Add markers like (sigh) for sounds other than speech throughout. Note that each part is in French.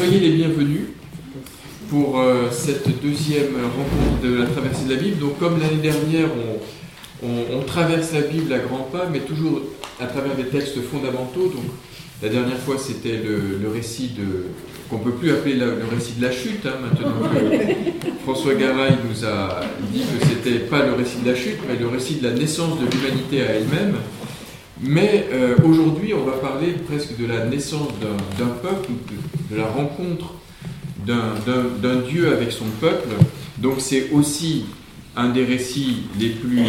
soyez les bienvenus pour euh, cette deuxième rencontre de la traversée de la Bible. Donc comme l'année dernière, on, traverse la Bible à grands pas, mais toujours à travers des textes fondamentaux. Donc la dernière fois, c'était le, récit de qu'on peut plus appeler le récit de la chute. Hein, maintenant, (laughs) François Garay nous a dit que c'était pas le récit de la chute, mais le récit de la naissance de l'humanité à elle-même. Mais euh, aujourd'hui, on va parler presque de la naissance d'un peuple, de, la rencontre d'un Dieu avec son peuple. Donc c'est aussi un des récits les plus,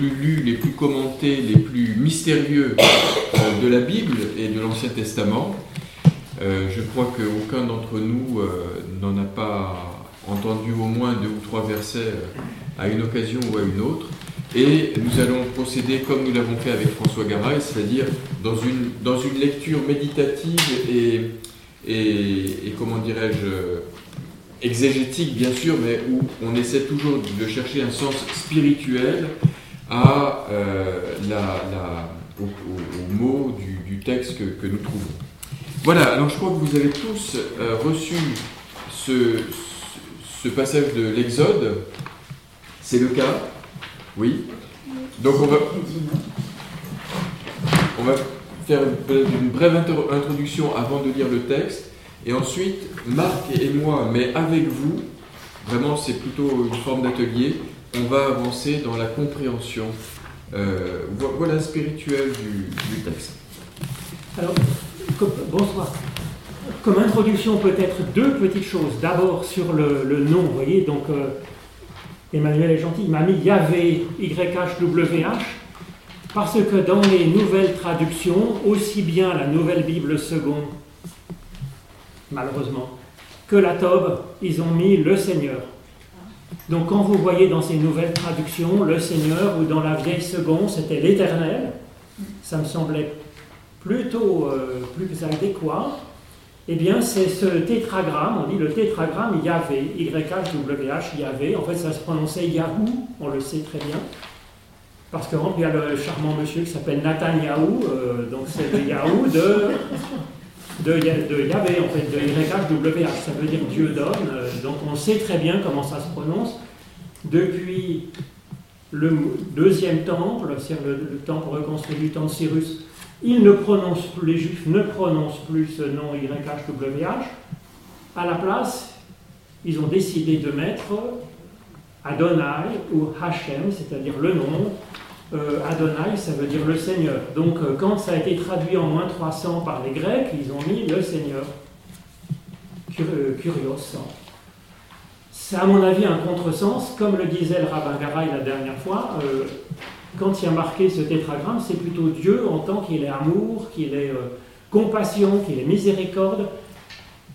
lus, les plus commentés, les plus mystérieux euh, de la Bible et de l'Ancien Testament. Euh, je crois qu'aucun d'entre nous n'en a pas entendu au moins deux ou trois versets à une occasion ou à une autre. Et nous allons procéder comme nous l'avons fait avec François Garay, c'est-à-dire dans une, dans une lecture méditative et, et, comment dirais-je, exégétique bien sûr, mais où on essaie toujours de chercher un sens spirituel à, euh, la, au, mot du, texte que, nous trouvons. Voilà, alors je crois que vous avez tous euh, reçu ce passage de l'Exode. C'est le cas oui. Donc on va, on va faire une brève introduction avant de lire le texte. Et ensuite, Marc et moi, mais avec vous, vraiment c'est plutôt une forme d'atelier, on va avancer dans la compréhension euh, voilà, spirituelle du, texte. Alors, bonsoir. Comme introduction, peut-être deux petites choses. D'abord sur le, nom, vous voyez, donc euh, Emmanuel est gentil, il m'a mis Yahvé, YHWH, parce que dans les nouvelles traductions, aussi bien la Nouvelle Bible seconde, malheureusement, que la Tobe, ils ont mis le Seigneur. Donc quand vous voyez dans ces nouvelles traductions le Seigneur, ou dans la vieille seconde, c'était l'Éternel, ça me semblait plutôt euh, plus adéquat. Eh bien, c'est ce tétragramme, on dit le tétragramme Yahvé, Y-H-W-H, Yahvé. En fait, ça se prononçait Yahoo, on le sait très bien. Parce que il y a le charmant monsieur qui s'appelle Nathan Yahoo, euh, donc c'est le Yahoo de, de, Yahvé, en fait, de Y-H-W-H. Ça veut dire Dieu donne. Euh, donc on sait très bien comment ça se prononce. Depuis le deuxième temple, c'est-à-dire le, le temple reconstruit du temps de Cyrus, ils ne prononcent plus, les Juifs ne prononcent plus ce nom YHWH. À la place, ils ont décidé de mettre Adonai ou Hachem, c'est-à-dire le nom. Euh, Adonai, ça veut dire le Seigneur. Donc, euh, quand ça a été traduit en moins 300 par les Grecs, ils ont mis le Seigneur. Euh, curios. C'est à mon avis un contresens, comme le disait le rabbin Garay la dernière fois quand il y a marqué ce tétragramme, c'est plutôt Dieu en tant qu'il est amour, qu'il est euh, compassion, qu'il est miséricorde.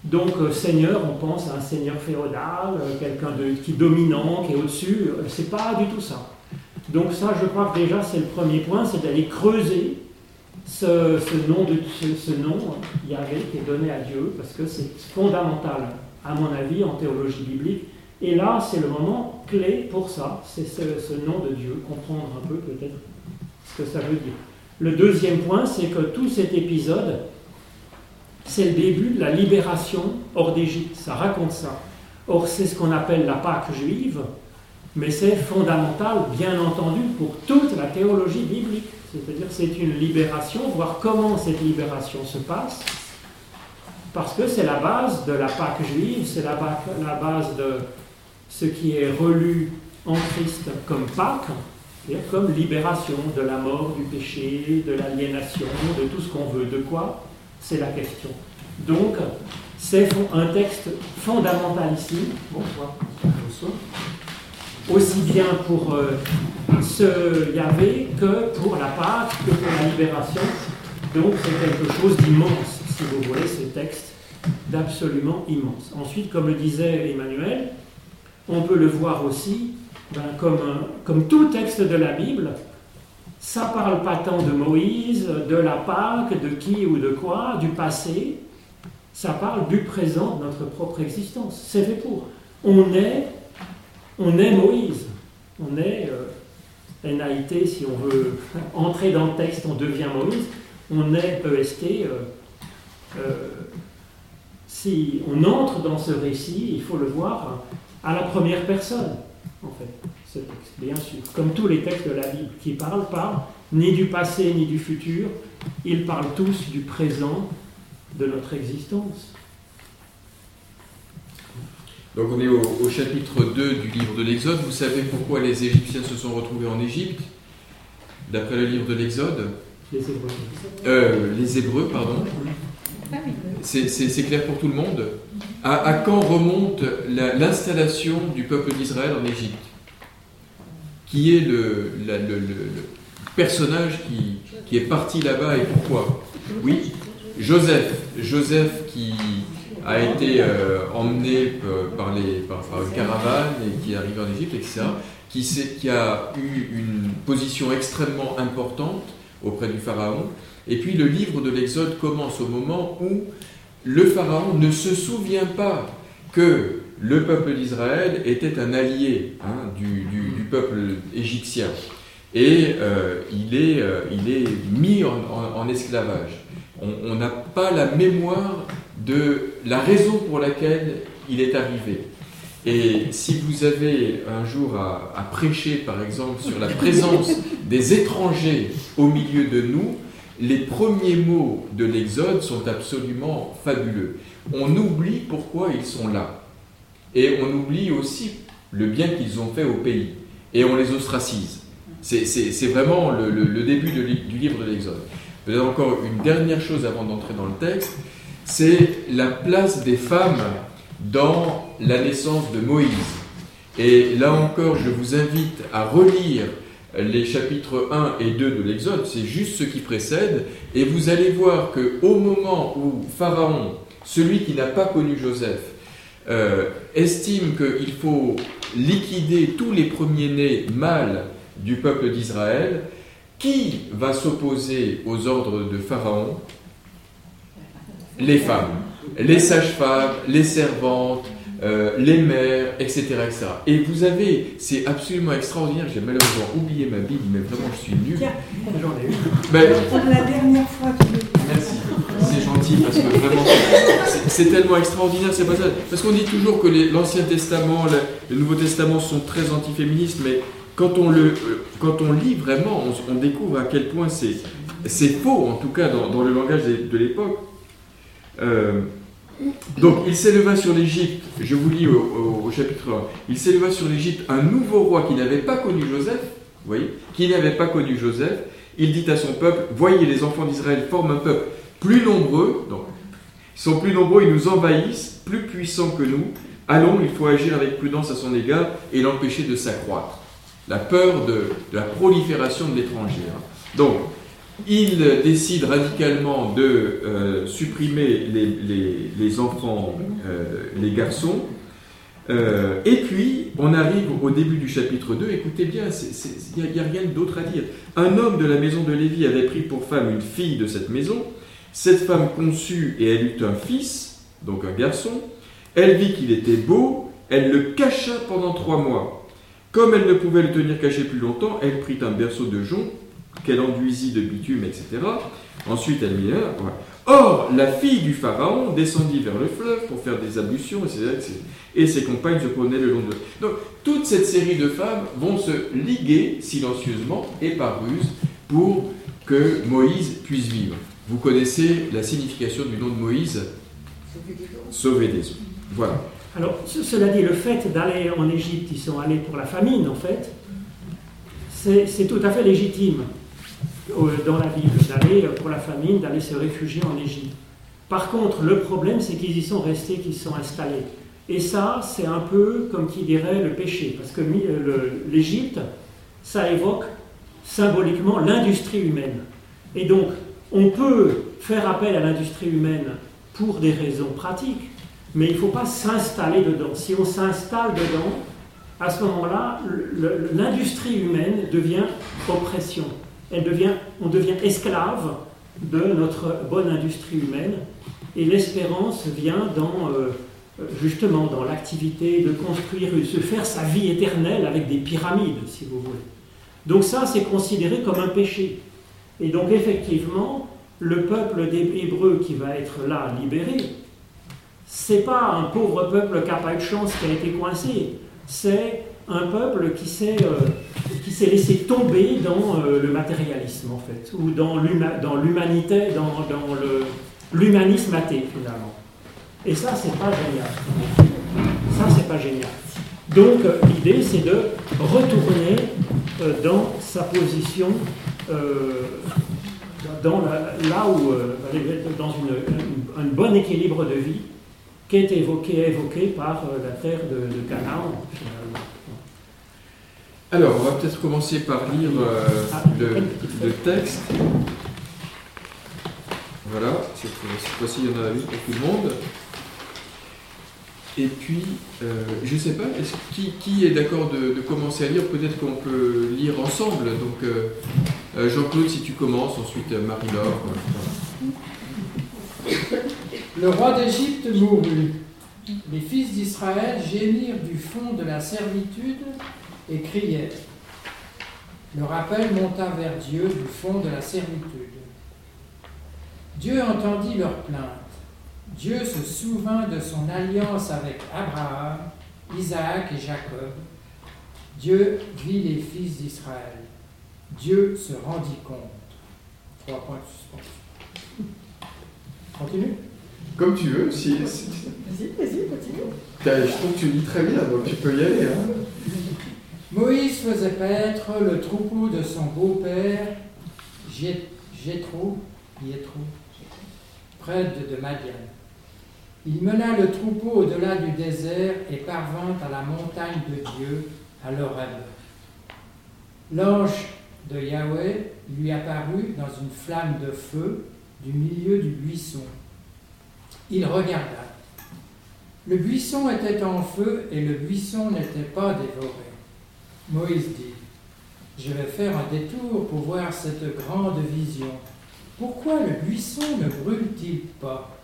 Donc euh, Seigneur, on pense à un Seigneur féodal, euh, quelqu'un qui est dominant, qui est au-dessus. c'est pas du tout ça. Donc ça, je crois que déjà c'est le premier point, c'est d'aller creuser ce, nom, de, ce, nom Yahvé qui est donné à Dieu, parce que c'est fondamental, à mon avis, en théologie biblique. Et là, c'est le moment clé pour ça, c'est ce, nom de Dieu, comprendre un peu peut-être ce que ça veut dire. Le deuxième point, c'est que tout cet épisode, c'est le début de la libération hors d'Égypte, ça raconte ça. Or, c'est ce qu'on appelle la Pâque juive, mais c'est fondamental, bien entendu, pour toute la théologie biblique. C'est-à-dire c'est une libération, voir comment cette libération se passe, parce que c'est la base de la Pâque juive, c'est la, la base de, ce qui est relu en Christ comme Pâques, c'est-à-dire comme libération de la mort, du péché, de l'aliénation, de tout ce qu'on veut. De quoi? C'est la question. Donc, c'est un texte fondamental ici. Bonsoir. Aussi bien pour euh, ce Yahvé que pour la Pâque, que pour la libération. Donc, c'est quelque chose d'immense, si vous voulez, ce texte d'absolument immense. Ensuite, comme le disait Emmanuel, on peut le voir aussi ben, comme, comme tout texte de la Bible. Ça parle pas tant de Moïse, de la Pâque, de qui ou de quoi, du passé. Ça parle du présent de notre propre existence. C'est fait pour. On est, on est Moïse. On est euh, NAIT, si on veut (laughs) entrer dans le texte, on devient Moïse. On est EST. Euh, euh, si on entre dans ce récit, il faut le voir à la première personne, en fait, ce texte, bien sûr. Comme tous les textes de la Bible qui parlent pas ni du passé ni du futur, ils parlent tous du présent de notre existence. Donc on est au, chapitre 2 du livre de l'Exode. Vous savez pourquoi les Égyptiens se sont retrouvés en Égypte, d'après le livre de l'Exode? Les Hébreux. Euh, les Hébreux, pardon. C'est clair pour tout le monde. À, quand remonte l'installation du peuple d'Israël en Égypte? Qui est le, personnage qui, est parti là-bas et pourquoi? Oui, Joseph. Joseph qui a été euh, emmené euh, par, les, par, une caravane et qui est arrivé en Égypte, etc., qui a eu une position extrêmement importante auprès du Pharaon. Et puis le livre de l'Exode commence au moment où le Pharaon ne se souvient pas que le peuple d'Israël était un allié hein, du, peuple égyptien. Et euh, il, est, il est mis en, esclavage. On n'a pas la mémoire de la raison pour laquelle il est arrivé. Et si vous avez un jour à, prêcher, par exemple, sur la présence (laughs) des étrangers au milieu de nous, les premiers mots de l'Exode sont absolument fabuleux. On oublie pourquoi ils sont là. Et on oublie aussi le bien qu'ils ont fait au pays. Et on les ostracise. C'est vraiment le, début du livre de l'Exode. Peut-être encore une dernière chose avant d'entrer dans le texte c'est la place des femmes dans la naissance de Moïse. Et là encore, je vous invite à relire les chapitres 1 et 2 de l'Exode, c'est juste ce qui précède, et vous allez voir que au moment où Pharaon, celui qui n'a pas connu Joseph, euh, estime qu'il faut liquider tous les premiers-nés mâles du peuple d'Israël, qui va s'opposer aux ordres de Pharaon? Les femmes, les sages-femmes, les servantes, euh, les mères, etc., etc. Et vous avez, c'est absolument extraordinaire, j'ai malheureusement oublié ma Bible, mais vraiment je suis nul. j'en ai eu. Ben, la dernière fois Merci, c'est gentil parce que vraiment, c'est tellement extraordinaire, c'est pas ça. Parce qu'on dit toujours que l'Ancien Testament, le, Nouveau Testament sont très antiféministes, mais quand on, le, quand on lit vraiment, on, découvre à quel point c'est faux, en tout cas dans, dans le langage de l'époque. Euh, donc il s'éleva sur l'Égypte, je vous lis au, chapitre 1, il s'éleva sur l'Égypte un nouveau roi qui n'avait pas connu Joseph, vous voyez, qui n'avait pas connu Joseph, il dit à son peuple, voyez les enfants d'Israël forment un peuple plus nombreux, donc ils sont plus nombreux, ils nous envahissent, plus puissants que nous, allons, il faut agir avec prudence à son égard et l'empêcher de s'accroître. La peur de, la prolifération de l'étranger. Hein. Donc, il décide radicalement de euh, supprimer les, enfants, euh, les garçons. Euh, et puis, on arrive au début du chapitre 2. Écoutez bien, il n'y a, rien d'autre à dire. Un homme de la maison de Lévi avait pris pour femme une fille de cette maison. Cette femme conçut et elle eut un fils, donc un garçon. Elle vit qu'il était beau. Elle le cacha pendant trois mois. Comme elle ne pouvait le tenir caché plus longtemps, elle prit un berceau de jonc qu'elle enduisit de bitume, etc. Ensuite, elle mit Or, la fille du Pharaon descendit vers le fleuve pour faire des ablutions, etc. Et ses compagnes se promenaient le long de... Donc, toute cette série de femmes vont se liguer silencieusement et par ruse pour que Moïse puisse vivre. Vous connaissez la signification du nom de Moïse? Sauver des eaux. Voilà. Alors, cela dit, le fait d'aller en Égypte, ils sont allés pour la famine, en fait, c'est tout à fait légitime dans la Bible, d'aller pour la famine, d'aller se réfugier en Égypte. Par contre, le problème, c'est qu'ils y sont restés, qu'ils sont installés. Et ça, c'est un peu comme qui dirait le péché, parce que l'Égypte, ça évoque symboliquement l'industrie humaine. Et donc, on peut faire appel à l'industrie humaine pour des raisons pratiques, mais il ne faut pas s'installer dedans. Si on s'installe dedans, à ce moment-là, l'industrie humaine devient oppression on devient esclave de notre bonne industrie humaine et l'espérance vient dans, euh, justement dans l'activité de construire, de se faire sa vie éternelle avec des pyramides, si vous voulez. Donc ça, c'est considéré comme un péché. Et donc effectivement, le peuple des Hébreux qui va être là libéré, c'est pas un pauvre peuple qui n'a pas eu de chance, qui a été coincé. C'est un peuple qui s'est euh, laissé tomber dans euh, le matérialisme, en fait, ou dans l'humanité, dans, dans l'humanisme athée, finalement. Et ça, c'est pas génial. Ça, c'est pas génial. Donc, euh, l'idée, c'est de retourner dans sa position, dans là où, dans une, un bon équilibre de vie, qui est évoqué, évoqué par euh, la terre de, Canaan, finalement. Alors, on va peut-être commencer par lire euh, ah. le, texte. Voilà, cette, fois-ci, il y en a vu pour tout le monde. Et puis, euh, je ne sais pas, qui, qui, est d'accord de, commencer à lire? Peut-être qu'on peut lire ensemble. Donc, Jean-Claude, si tu commences, ensuite Marie-Laure. Le roi d'Égypte mourut. Les fils d'Israël gémirent du fond de la servitude et crièrent. Le rappel monta vers Dieu du fond de la servitude. Dieu entendit leur plainte. Dieu se souvint de son alliance avec Abraham, Isaac et Jacob. Dieu vit les fils d'Israël. Dieu se rendit compte. Trois points de suspension. Continue. Comme tu veux. Si, Vas-y, vas-y, continue. Je trouve que tu lis très bien, donc tu peux y aller. Hein. Moïse faisait paître le troupeau de son beau-père, Jétro, près de, Madian. Il mena le troupeau au-delà du désert et parvint à la montagne de Dieu, à l'Oreb. L'ange de Yahweh lui apparut dans une flamme de feu du milieu du buisson. Il regarda. Le buisson était en feu et le buisson n'était pas dévoré. Moïse dit, Je vais faire un détour pour voir cette grande vision. Pourquoi le buisson ne brûle-t-il pas?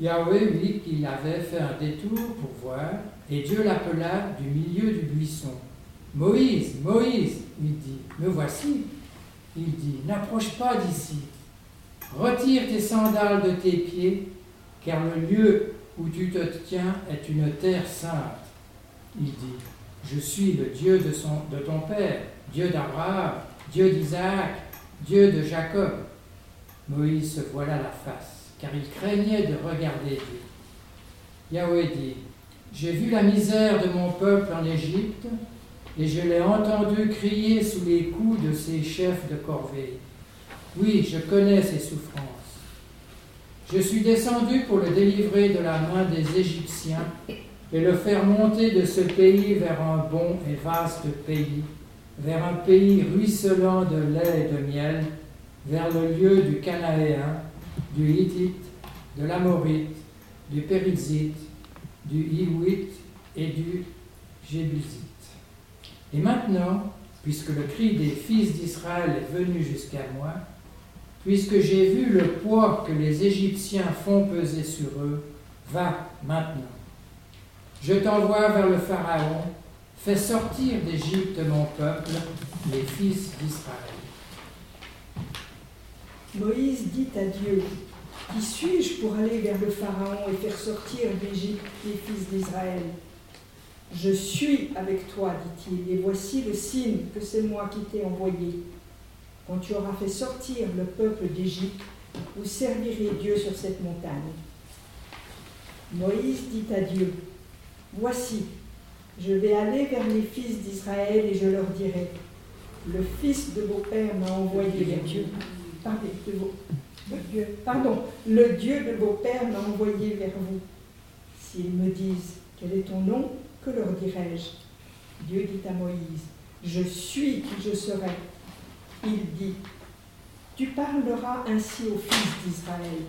Yahweh vit qu'il avait fait un détour pour voir, et Dieu l'appela du milieu du buisson. Moïse, Moïse, lui dit, me voici. Il dit, n'approche pas d'ici. Retire tes sandales de tes pieds, car le lieu où tu te tiens est une terre sainte. Il dit, je suis le Dieu de, ton Père, Dieu d'Abraham, Dieu d'Isaac, Dieu de Jacob. Moïse se voila la face, car il craignait de regarder Dieu. Yahweh dit, j'ai vu la misère de mon peuple en Égypte, et je l'ai entendu crier sous les coups de ses chefs de corvée. Oui, je connais ses souffrances. Je suis descendu pour le délivrer de la main des Égyptiens et le faire monter de ce pays vers un bon et vaste pays, vers un pays ruisselant de lait et de miel, vers le lieu du Canaéen, du Hittite, de l'Amorite, du Périzite, du Hiwite et du Jébusite. Et maintenant, puisque le cri des fils d'Israël est venu jusqu'à moi, puisque j'ai vu le poids que les Égyptiens font peser sur eux, va maintenant. Je t'envoie vers le Pharaon, fais sortir d'Égypte mon peuple, les fils d'Israël. Moïse dit à Dieu, Qui suis-je pour aller vers le Pharaon et faire sortir d'Égypte les fils d'Israël? Je suis avec toi, dit-il, et voici le signe que c'est moi qui t'ai envoyé. Quand tu auras fait sortir le peuple d'Égypte, vous servirez Dieu sur cette montagne. Moïse dit à Dieu, Voici, je vais aller vers les fils d'Israël et je leur dirai, Le fils de vos pères m'a envoyé vers Dieu. Pardon, le Dieu de vos pères m'a envoyé vers vous. S'ils me disent, Quel est ton nom Que leur dirai-je Dieu dit à Moïse, Je suis qui je serai il dit, Tu parleras ainsi aux fils d'Israël.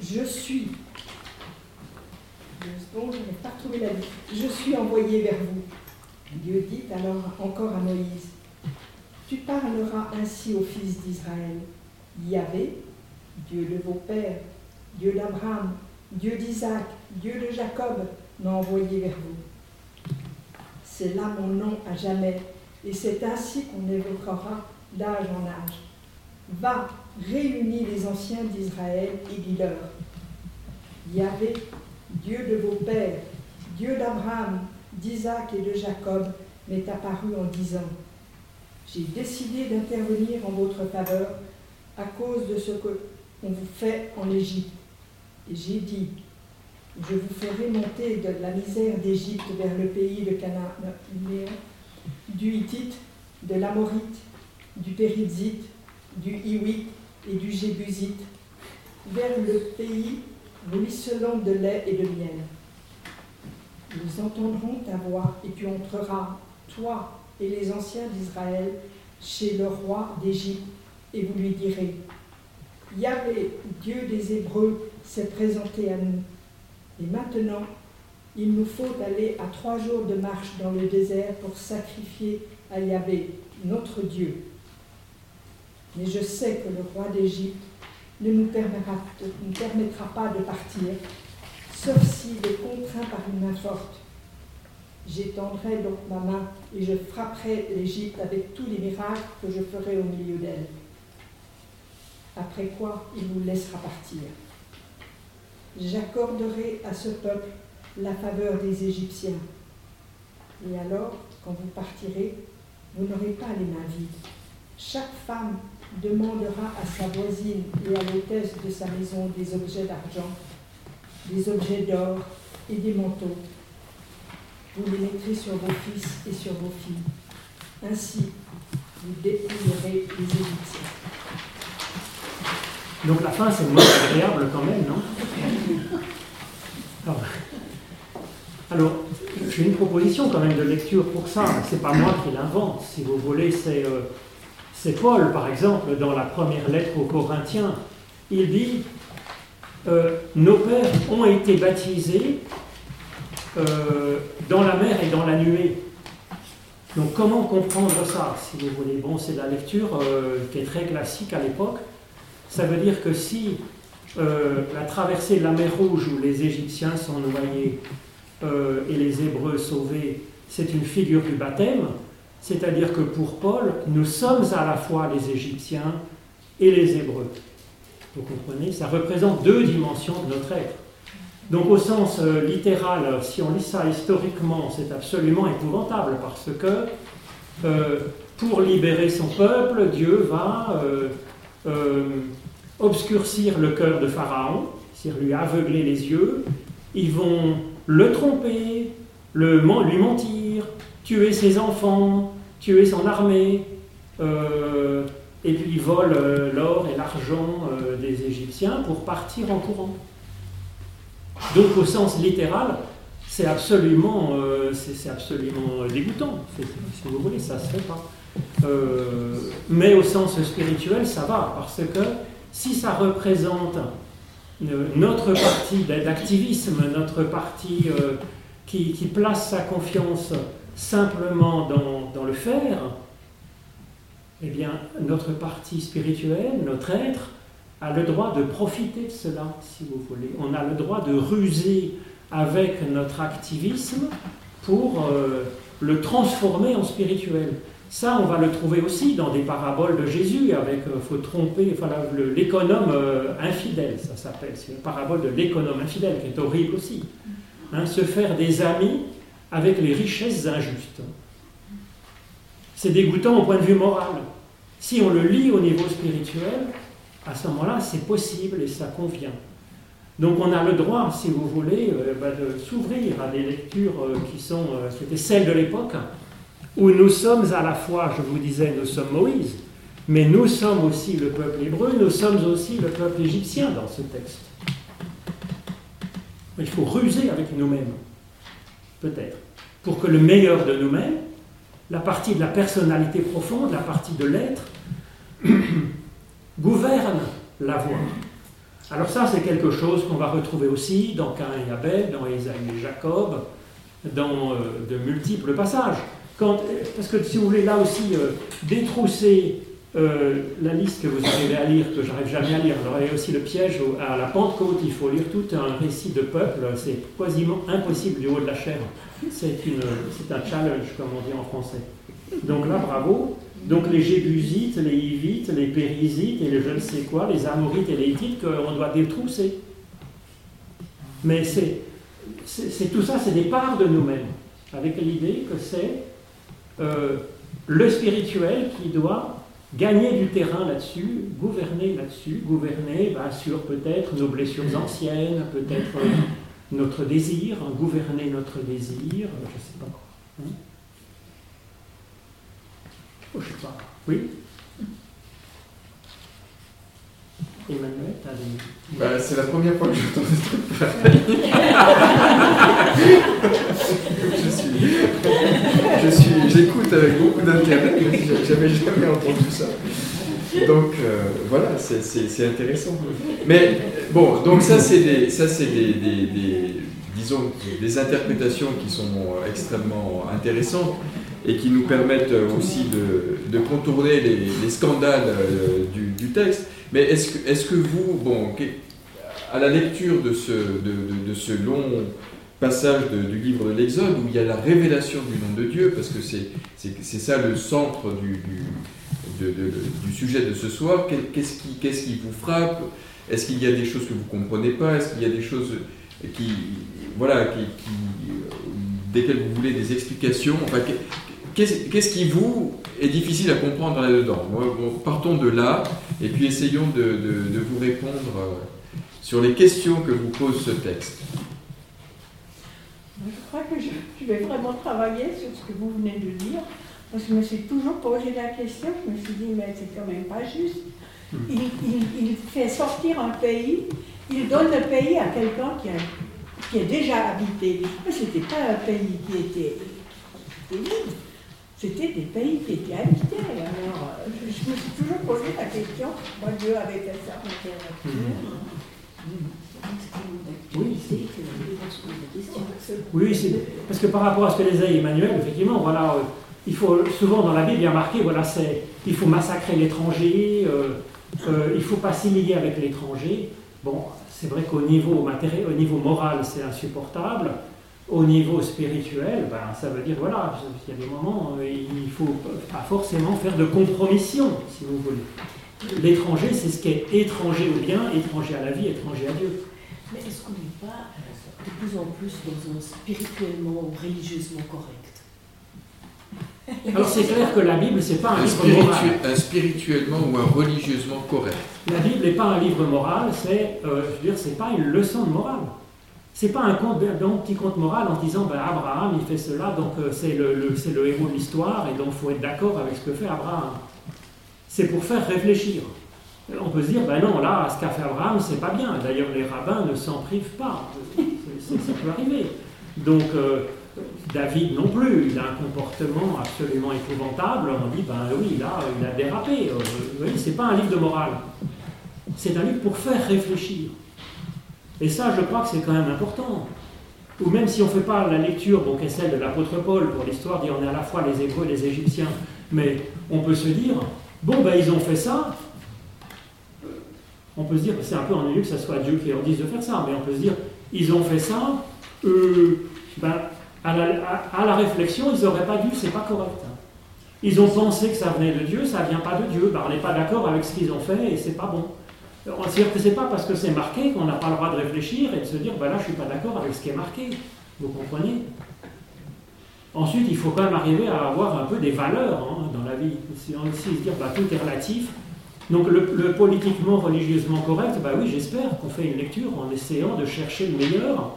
Je suis, je n'ai pas trouvé la vie, je suis envoyé vers vous. Dieu dit alors encore à Moïse, Tu parleras ainsi aux fils d'Israël. Yahvé, Dieu de vos pères, Dieu d'Abraham, Dieu d'Isaac, Dieu de Jacob, m'a envoyé vers vous. C'est là mon nom à jamais et c'est ainsi qu'on évoquera d'âge en âge. Va, réunis les anciens d'Israël et dis-leur, Yahvé, Dieu de vos pères, Dieu d'Abraham, d'Isaac et de Jacob, m'est apparu en disant, j'ai décidé d'intervenir en votre faveur à cause de ce que on vous fait en Égypte. Et j'ai dit, je vous ferai monter de la misère d'Égypte vers le pays de Canaan, du Hittite, de l'Amorite, du Périzite, du Hiwite et du Jébusite, vers le pays ruisselant de lait et de miel. Nous entendrons ta voix et tu entreras, toi et les anciens d'Israël, chez le roi d'Égypte, et vous lui direz, Yahvé, Dieu des Hébreux, s'est présenté à nous. Et maintenant, il nous faut aller à trois jours de marche dans le désert pour sacrifier à Yahvé, notre Dieu. Mais je sais que le roi d'Égypte ne nous permettra, pas de partir, sauf s'il est contraint par une main forte. J'étendrai donc ma main et je frapperai l'Égypte avec tous les miracles que je ferai au milieu d'elle. Après quoi, il vous laissera partir. J'accorderai à ce peuple la faveur des Égyptiens. Et alors, quand vous partirez, vous n'aurez pas les mains vides. Chaque femme demandera à sa voisine et à l'hôtesse de sa maison des objets d'argent, des objets d'or et des manteaux. Vous les mettrez sur vos fils et sur vos filles. Ainsi, vous dépouillerez les Égyptiens. Donc la fin, c'est moins agréable quand même, non? Alors, j'ai une proposition quand même de lecture pour ça. C'est pas moi qui l'invente, si vous voulez. C'est euh, Paul, par exemple, dans la première lettre aux Corinthiens. Il dit euh, Nos pères ont été baptisés euh, dans la mer et dans la nuée. Donc, comment comprendre ça, si vous voulez? Bon, c'est la lecture qui est très classique à l'époque. Ça veut dire que si la traversée de la mer Rouge où les Égyptiens sont noyés euh, et les Hébreux sauvés, c'est une figure du baptême, c'est-à-dire que pour Paul, nous sommes à la fois les Égyptiens et les Hébreux. Vous comprenez Ça représente deux dimensions de notre être. Donc au sens euh, littéral, si on lit ça historiquement, c'est absolument épouvantable parce que euh, pour libérer son peuple, Dieu va obscurcir le cœur de Pharaon, c'est-à-dire lui aveugler les yeux. Ils vont le tromper, lui mentir, tuer ses enfants, tuer son armée, euh, et puis vole euh, l'or et l'argent euh, des Égyptiens pour partir en courant. Donc au sens littéral, c'est absolument, absolument dégoûtant, si vous voulez, ça ne se fait pas. mais au sens spirituel, ça va, parce que si ça représente notre parti d'activisme, notre parti euh, qui, place sa confiance simplement dans, le faire, eh bien, notre parti spirituel, notre être, a le droit de profiter de cela, si vous voulez. On a le droit de ruser avec notre activisme pour euh, le transformer en spirituel. Ça, on va le trouver aussi dans des paraboles de Jésus, avec euh, faut tromper, l'économe euh, infidèle, ça s'appelle. C'est une parabole de l'économe infidèle qui est horrible aussi. Hein, se faire des amis avec les richesses injustes. C'est dégoûtant au point de vue moral. Si on le lit au niveau spirituel, à ce moment-là, c'est possible et ça convient. Donc on a le droit, si vous voulez, euh, bah, de s'ouvrir à des lectures qui sont, qui étaient celles de l'époque, où nous sommes à la fois, je vous disais, nous sommes Moïse, mais nous sommes aussi le peuple hébreu, nous sommes aussi le peuple égyptien dans ce texte. Il faut ruser avec nous-mêmes, peut-être, pour que le meilleur de nous-mêmes, la partie de la personnalité profonde, la partie de l'être, (clears throat) gouverne la voix. Alors ça, c'est quelque chose qu'on va retrouver aussi dans Cain et Abel, dans Isaïe et Jacob, dans euh, de multiples passages parce que si vous voulez là aussi euh, détrousser euh, la liste que vous arrivez à lire, que j'arrive jamais à lire, alors il y a aussi le piège à la Pentecôte, il faut lire tout un récit de peuple, c'est quasiment impossible du haut de la chair. C'est un challenge, comme on dit en français. Donc là, bravo. Donc les Jébusites, les Hivites, les Périsites et les je ne sais quoi, les Amorites et les Hittites qu'on doit détrousser. Mais c'est, tout ça, c'est des parts de nous-mêmes, avec l'idée que c'est euh, le spirituel qui doit gagner du terrain là-dessus, gouverner là-dessus, gouverner bah, sur peut-être nos blessures anciennes, peut-être notre désir, gouverner notre désir, je ne sais pas quoi. Hein. Oh, je sais pas. Oui Emmanuel, t'as des... Bah, c'est la première fois que j'entends ce truc (laughs) je suis, je suis, j'écoute avec beaucoup d'intérêt, j'avais jamais entendu ça. Donc euh, voilà, c'est intéressant. Mais bon, donc ça c'est des, des, des, disons, des interprétations qui sont extrêmement intéressantes et qui nous permettent aussi de, contourner les, les scandales euh, du, texte. Mais est-ce que, est que vous, bon, à la lecture de ce, de, ce long passage du livre de l'Exode où il y a la révélation du nom de Dieu, parce que c'est ça le centre du, du, sujet de ce soir, qu'est-ce qui, vous frappe? Est-ce qu'il y a des choses que vous ne comprenez pas? Est-ce qu'il y a des choses qui, voilà, qui, desquelles vous voulez des explications? Enfin, Qu'est-ce qui vous est difficile à comprendre là-dedans? Partons de là et puis essayons de, vous répondre euh, sur les questions que vous pose ce texte. Je crois que je, vais vraiment travailler sur ce que vous venez de dire, je me suis toujours posé la question, je me suis dit, mais c'est quand même pas juste. Hmm. Il, fait sortir un pays, il donne le pays à quelqu'un qui, qui est déjà habité. Mais ce n'était pas un pays qui était, qui était c'était des pays qui étaient habités. Alors, je, me suis toujours posé la question, moi Dieu avait fait ça. Oui, oui parce que par rapport à ce que disait Emmanuel, effectivement, voilà, euh, il faut souvent dans la Bible, il y marqué, voilà, c'est il faut massacrer l'étranger, euh, il ne faut pas s'humilier avec l'étranger. Bon, c'est vrai qu'au niveau, matériel, au niveau moral, c'est insupportable. Au niveau spirituel, ben, ça veut dire, voilà, il y a des moments, euh, il faut pas forcément faire de compromission, si vous voulez. L'étranger, c'est ce qui est étranger au bien, étranger à la vie, étranger à Dieu. Mais est-ce qu'on n'est pas de plus en plus dans un spirituellement ou religieusement correct? Alors c'est clair que la Bible, c'est pas un, livre moral. Un spirituellement ou un religieusement correct. La Bible n'est pas un livre moral, c'est, euh, je veux dire, c'est pas une leçon de morale. C'est pas un, conte, un petit conte moral en disant ben, Abraham il fait cela, donc euh, c'est le, le, héros de l'histoire et donc il faut être d'accord avec ce que fait Abraham. C'est pour faire réfléchir. On peut se dire ben non, là, ce qu'a fait Abraham, c'est pas bien. D'ailleurs, les rabbins ne s'en privent pas. ça peut arriver. Donc, euh, David non plus, il a un comportement absolument épouvantable. On dit ben oui, là, il a dérapé. Euh, oui, c'est pas un livre de morale. C'est un livre pour faire réfléchir. Et ça, je crois que c'est quand même important. Ou même si on ne fait pas la lecture, qui est celle de l'apôtre Paul pour l'histoire, dit on est à la fois les Hébreux et les Égyptiens, mais on peut se dire, bon, ben ils ont fait ça, on peut se dire, c'est un peu ennuyeux que ce soit Dieu qui leur dise de faire ça, mais on peut se dire, ils ont fait ça, euh, ben, à, la, réflexion, ils n'auraient pas dû, c'est pas correct. Ils ont pensé que ça venait de Dieu, ça vient pas de Dieu, ben, on n'est pas d'accord avec ce qu'ils ont fait et c'est pas bon. C'est-à-dire que ce n'est pas parce que c'est marqué qu'on n'a pas le droit de réfléchir et de se dire, ben là, je suis pas d'accord avec ce qui est marqué. Vous comprenez? Ensuite, il faut quand même arriver à avoir un peu des valeurs hein, dans la vie. Si on se dire, bah, tout est relatif. Donc le, politiquement, religieusement correct, oui, j'espère qu'on fait une lecture en essayant de chercher le meilleur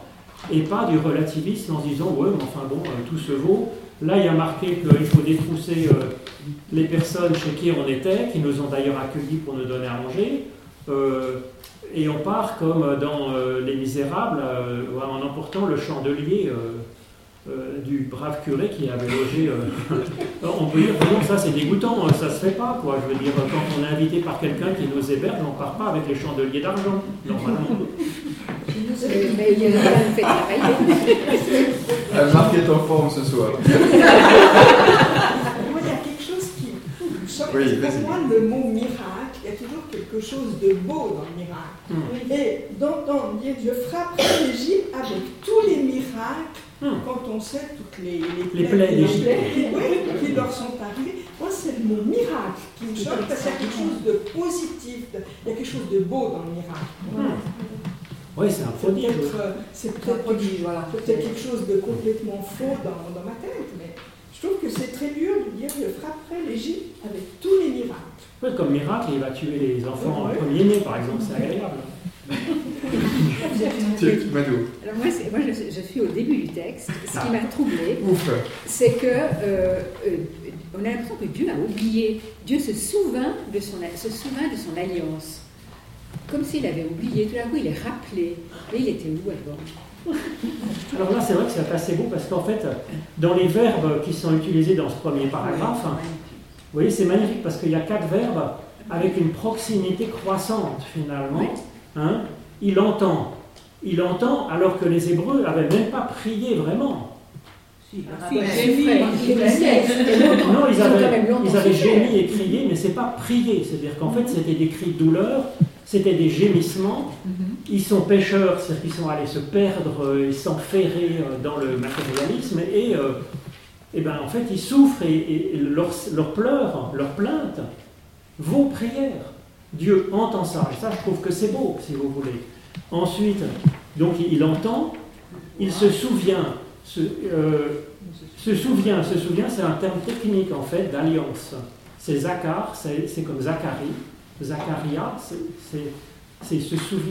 et pas du relativisme en disant, ouais, mais enfin bon, euh, tout se vaut. Là, il y a marqué qu'il faut détrousser euh, les personnes chez qui on était, qui nous ont d'ailleurs accueillis pour nous donner à manger. Euh, et on part comme dans Les Misérables, en emportant le chandelier du brave curé qui avait logé. (laughs) on peut dire, non, ça c'est dégoûtant, ça se fait pas, quoi. Je veux dire, quand on est invité par quelqu'un qui nous héberge, on part pas avec les chandeliers d'argent, normalement. Mais il y a fait Marc est en forme ce soir. (laughs) Moi, il y a quelque chose qui. Oui, pour moi, le mot miracle, il y a toujours quelque chose de beau dans le miracle. Hmm. Et d'entendre dire je frapperai l'Égypte avec tous les miracles Hmm. quand on sait toutes les, Les plaies d'Égypte. qui, oui, qui leur sont arrivées. Moi, c'est le mot miracle qui me choque parce qu'il y a quelque chose de positif, de- il y a quelque chose de beau dans le miracle. Hmm. Oui, c'est un prodige. euh, c'est peut-être prodige, voilà. peut-être quelque chose de complètement faux dans, dans ma tête, mais je trouve que c'est très dur de dire je frapperai l'Égypte avec tous les miracles. Oui, comme miracle, il va tuer les enfants Ouais. premier-nés, par exemple, c'est agréable. (laughs) Alors moi, moi je, je suis au début du texte. Ce Ah. qui m'a troublée, Ouf. c'est que euh, euh, on a l'impression que Dieu a oublié. Dieu se souvient de son, se souvient de son alliance. Comme s'il avait oublié. Tout d'un coup, il est rappelé. Et il était où alors? Alors là, c'est vrai que c'est assez beau parce qu'en fait, dans les verbes qui sont utilisés dans ce premier paragraphe, vous voyez, c'est magnifique parce qu'il y a quatre verbes avec une proximité croissante finalement. Ouais. Hein. Il entend. Il entend alors que les Hébreux n'avaient même pas prié vraiment. Ah, Si, vrai. Non, ils avaient, ils avaient gémi et crié, mais c'est pas prié. C'est-à-dire qu'en fait, c'était des cris de douleur, c'était des gémissements. Ils sont pêcheurs, c'est-à-dire qu'ils sont allés se perdre euh, et s'enferrer euh, dans le matérialisme, et, euh, et ben, en fait, ils souffrent et, et- et leurs leurs pleurs, leurs plaintes vos prières. Dieu entend ça, et ça, je trouve que c'est beau, si vous voulez. Ensuite, donc, il entend, il se souvient, se, euh, se souvient, se souvient, c'est un terme technique en fait d'alliance. C'est Zachar, c'est c'est comme Zacharie, Zacharia, c'est-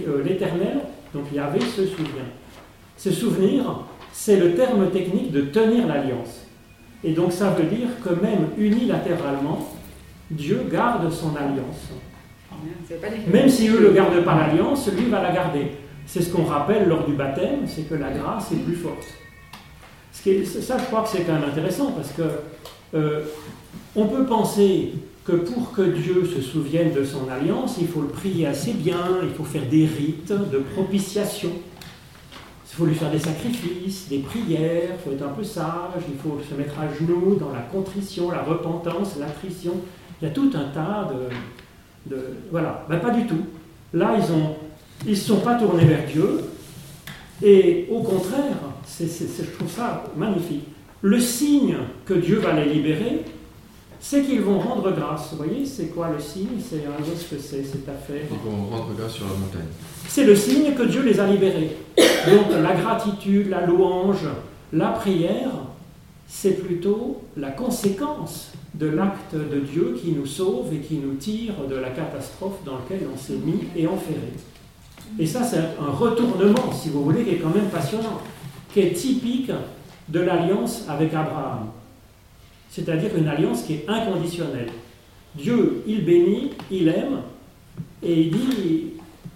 euh, l'éternel, donc Yahvé se souvient. Se souvenir, c'est le terme technique de tenir l'alliance. Et donc ça veut dire que même unilatéralement, Dieu garde son alliance. Même si eux ne gardent pas l'alliance, lui va la garder. C'est ce qu'on rappelle lors du baptême, c'est que la grâce est plus forte. Ça, je crois que c'est quand même intéressant parce que euh, on peut penser que pour que Dieu se souvienne de son alliance, il faut le prier assez bien, il faut faire des rites de propitiation. Il faut lui faire des sacrifices, des prières, il faut être un peu sage, il faut se mettre à genoux dans la contrition, la repentance, l'attrition. Il y a tout un tas de, voilà, ben, pas du tout. Là, ils ont, ils sont pas tournés vers Dieu, et au contraire, c'est- je trouve ça magnifique. Le signe que Dieu va les libérer, c'est qu'ils vont rendre grâce. Vous voyez, c'est quoi le signe? C'est un ce que c'est cette affaire. Ils vont rendre grâce sur la montagne. C'est le signe que Dieu les a libérés. Donc la gratitude, la louange, la prière, c'est plutôt la conséquence de l'acte de Dieu qui nous sauve et qui nous tire de la catastrophe dans laquelle on s'est mis et enferré. Et ça, c'est un retournement, si vous voulez, qui est quand même passionnant, qui est typique de l'alliance avec Abraham. C'est-à-dire une alliance qui est inconditionnelle. Dieu, il bénit, il aime, et il dit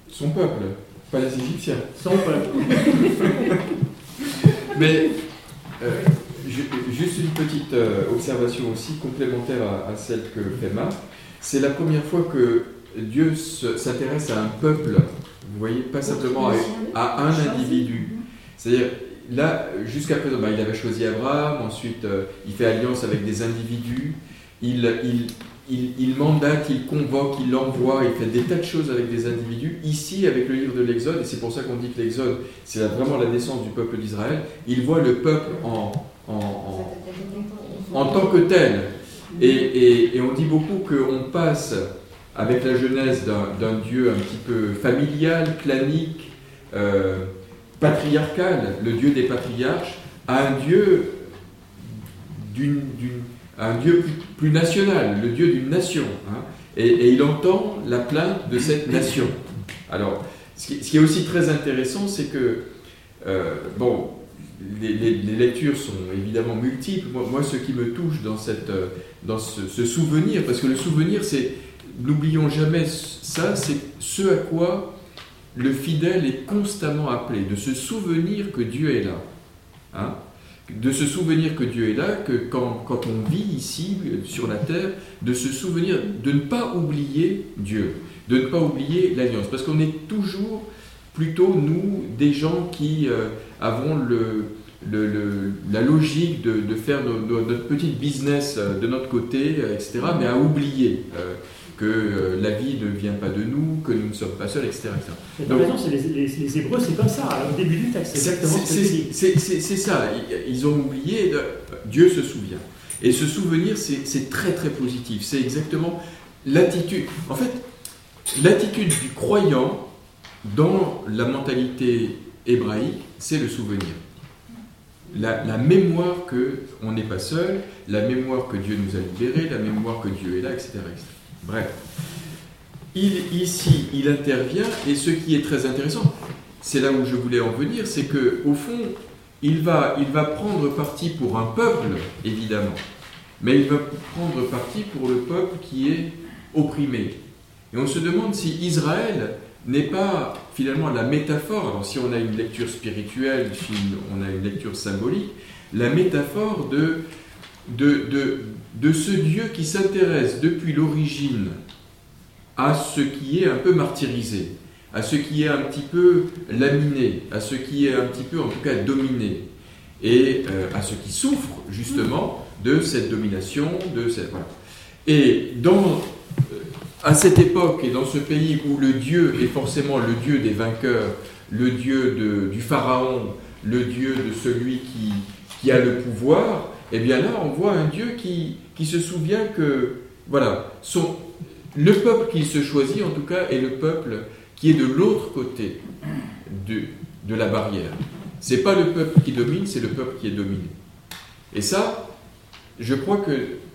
Son peuple, pas les Égyptiens. son peuple. (laughs) Mais euh, ju- juste une petite euh, observation aussi complémentaire à, à celle que fait Marc. C'est la première fois que Dieu se- s'intéresse à un peuple. Vous voyez, pas simplement à, à un individu. C'est-à-dire, là, jusqu'à présent, bah, il avait choisi Abraham, ensuite euh, il fait alliance avec des individus, il, mandate, il convoque, il envoie, il fait des tas de choses avec des individus. Ici, avec le livre de l'Exode, et c'est pour ça qu'on dit que l'Exode, c'est vraiment la naissance du peuple d'Israël, il voit le peuple en, tant que tel. Et, on dit beaucoup qu'on passe avec la genèse d'un d'un Dieu un petit peu familial, clanique, euh, patriarcal, le Dieu des patriarches, à un Dieu un Dieu plus, plus national, le Dieu d'une nation. hein. et, il entend la plainte de cette nation. Alors, ce qui, est aussi très intéressant, c'est que, euh, bon, les, les- lectures sont évidemment multiples. Moi, ce qui me touche dans, cette, dans ce souvenir, parce que le souvenir, c'est, n'oublions jamais ça, c'est ce à quoi le fidèle est constamment appelé, de se souvenir que Dieu est là. Hein de se souvenir que Dieu est là, que quand, quand on vit ici, sur la terre, de se souvenir, de ne pas oublier Dieu, de ne pas oublier l'alliance. Parce qu'on est toujours plutôt, nous, des gens qui euh, avons le, la logique de, de faire notre petite business euh, de notre côté, euh, etc., mais à oublier que euh, la vie ne vient pas de nous, que nous ne sommes pas seuls, etc. etc. Mais t'as raison, c'est les, les- les Hébreux, c'est comme ça. Alors, au début du texte, c'est exactement. C'est ça, ils- ils ont oublié, de- Dieu se souvient. Et ce souvenir, c'est c'est très très positif. C'est exactement l'attitude. En fait, l'attitude du croyant dans la mentalité hébraïque, c'est le souvenir. La, la mémoire que on n'est pas seul, la mémoire que Dieu nous a libérés, la mémoire que Dieu est là, etc. etc. Bref. Il, ici, il intervient, et ce qui est très intéressant, c'est là où je voulais en venir, c'est que au fond, il va, il va prendre parti pour un peuple, évidemment, mais il va prendre parti pour le peuple qui est opprimé. Et on se demande si Israël n'est pas finalement la métaphore, alors si on a une lecture spirituelle, si on a une lecture symbolique, la métaphore de, de, de, de ce Dieu qui s'intéresse depuis l'origine à ce qui est un peu martyrisé, à ce qui est un petit peu laminé, à ce qui est un petit peu en tout cas dominé, et euh, à ceux qui souffrent justement de cette domination, de cette. Et dans euh, à cette époque et dans ce pays où le Dieu est forcément le Dieu des vainqueurs, le Dieu de- du pharaon, le Dieu de celui qui, qui a le pouvoir, eh bien là on voit un Dieu qui, qui se souvient que voilà, son, le peuple qu'il se choisit en tout cas est le peuple qui est de l'autre côté de, de la barrière. C'est pas le peuple qui domine, c'est le peuple qui est dominé. Et ça, je crois que,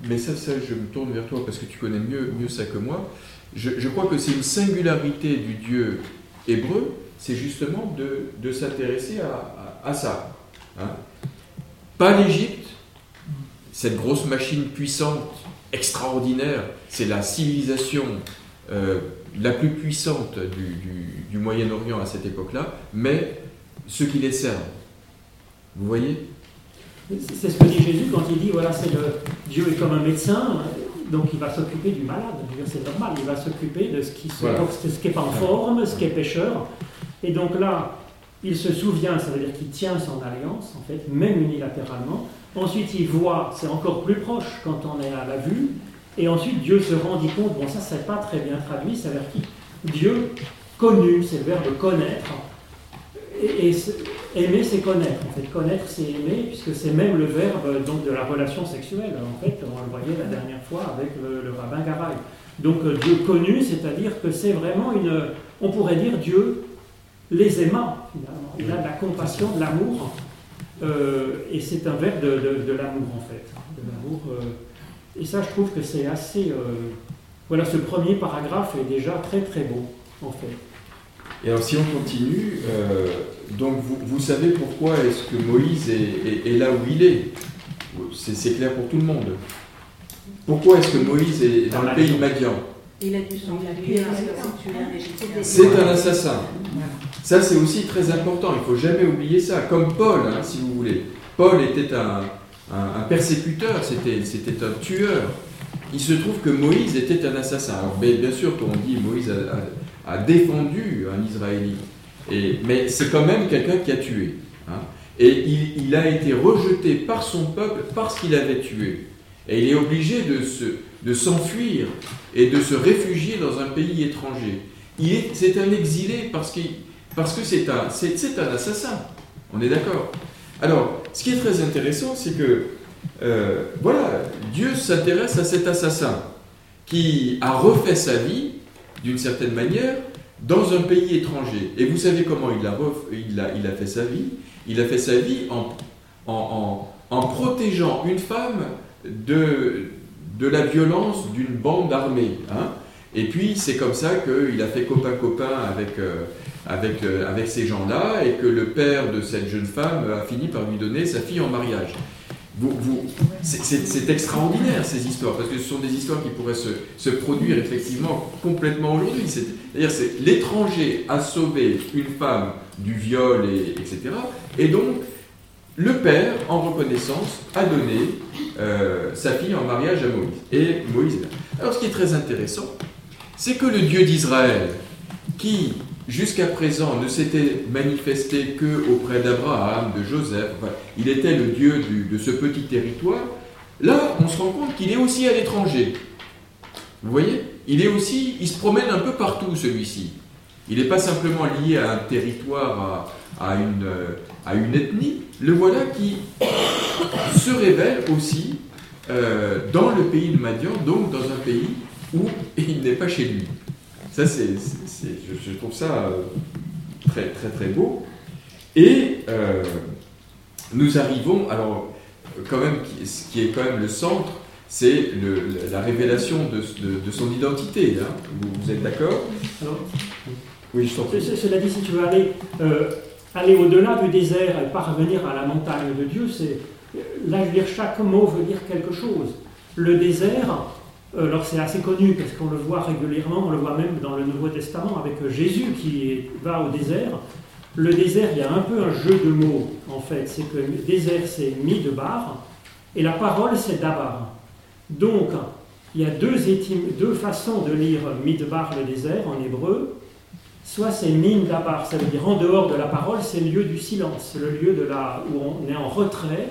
mais ça, ça, je me tourne vers toi parce que tu connais mieux, mieux ça que moi. Je, crois que c'est une singularité du Dieu hébreu, c'est justement de, de s'intéresser à, à- à ça. hein. Pas l'Égypte, cette grosse machine puissante, extraordinaire, c'est la civilisation euh, la plus puissante du, du- du Moyen-Orient à cette époque-là, mais ceux qui les servent. Vous voyez? C'est ce que dit Jésus quand il dit voilà, c'est le Dieu est comme un médecin, donc il va s'occuper du malade. C'est normal, il va s'occuper de ce qui Voilà. ce qui est pas en forme, ce qui est pécheur. Et donc là, il se souvient, ça veut dire qu'il tient son alliance, en fait, même unilatéralement. Ensuite, il voit, c'est encore plus proche quand on est à la vue. Et ensuite, Dieu se rendit compte, bon, ça, c'est pas très bien traduit, ça veut dire qui Dieu connu, c'est le verbe connaître. Et, aimer, c'est connaître. En fait, connaître, c'est aimer, puisque c'est même le verbe donc, de la relation sexuelle. En fait, on le voyait la dernière fois avec le, le rabbin Garay. Donc, euh, Dieu connu, c'est-à-dire que c'est vraiment une. On pourrait dire Dieu les aimant, finalement. Il a de la compassion, de l'amour. Euh, et c'est un verbe de, de- de l'amour, en fait. De l'amour. euh, et ça, je trouve que c'est assez. euh, voilà, ce premier paragraphe est déjà très très beau, en fait. Et alors si on continue, euh, donc vous, vous savez pourquoi est-ce que Moïse est, est- est là où il est? C'est c'est clair pour tout le monde. Pourquoi est-ce que Moïse est dans Dans le pays. Madian? Il a dû s'enfuir. C'est un assassin. Ça, c'est aussi très important. Il faut jamais oublier ça. Comme Paul, hein, si vous voulez. Paul était un, persécuteur, c'était un tueur. Il se trouve que Moïse était un assassin. Alors, bien, sûr, quand on dit Moïse a, défendu un Israélite, mais c'est quand même quelqu'un qui a tué. hein. Et il, a été rejeté par son peuple parce qu'il avait tué. Et il est obligé de se- de s'enfuir et de se réfugier dans un pays étranger. C'est un exilé parce, qu'il- parce que c'est un, c'est, un assassin. On est d'accord Alors, ce qui est très intéressant, c'est que, euh, voilà, Dieu s'intéresse à cet assassin qui a refait sa vie, d'une certaine manière, dans un pays étranger. Et vous savez comment il a, il il a fait sa vie Il a fait sa vie en, en, en- en protégeant une femme de, de la violence d'une bande armée. hein. Et puis c'est comme ça qu'il a fait copain-copain avec, euh, avec, euh, avec ces gens-là et que le père de cette jeune femme a fini par lui donner sa fille en mariage. Vous, vous, c'est- extraordinaire ces histoires, parce que ce sont des histoires qui pourraient se, se produire effectivement complètement aujourd'hui. C'est- C'est-à-dire c'est l'étranger a sauvé une femme du viol, et, etc. Et donc le père, en reconnaissance, a donné euh, sa fille en mariage à Moïse. Et Moïse est là. Alors ce qui est très intéressant, c'est que le Dieu d'Israël, qui jusqu'à présent ne s'était manifesté que auprès d'Abraham, de Joseph, enfin, il était le Dieu de ce petit territoire, là on se rend compte qu'il est aussi à l'étranger. Vous voyez? Il est aussi, il se promène un peu partout celui-ci. Il n'est pas simplement lié à un territoire, à, une, à une ethnie. Le voilà qui se révèle aussi euh, dans le pays de Madian, donc dans un pays où il n'est pas chez lui. Ça, c'est, je, je trouve ça euh, très, très, très beau. Et euh, nous arrivons, alors, quand même, ce qui est quand même le centre, c'est la révélation de, de- de son identité. hein. Vous, vous êtes d'accord? Oui, je t'en prie. ce- cela dit, si tu veux aller, euh, aller au-delà du désert et parvenir à la montagne de Dieu, c'est là, je veux dire, chaque mot veut dire quelque chose. Le désert, alors c'est assez connu parce qu'on le voit régulièrement, on le voit même dans le Nouveau Testament avec euh, Jésus qui va au désert. Le désert, il y a un peu un jeu de mots en fait. C'est que le désert, c'est mi de bar et la parole, c'est dabar. Donc, il y a deux, étym- deux façons de lire midbar, le désert, en hébreu. Soit c'est min dabar, ça veut dire en dehors de la parole, c'est le lieu du silence, le lieu de la, où on est en retrait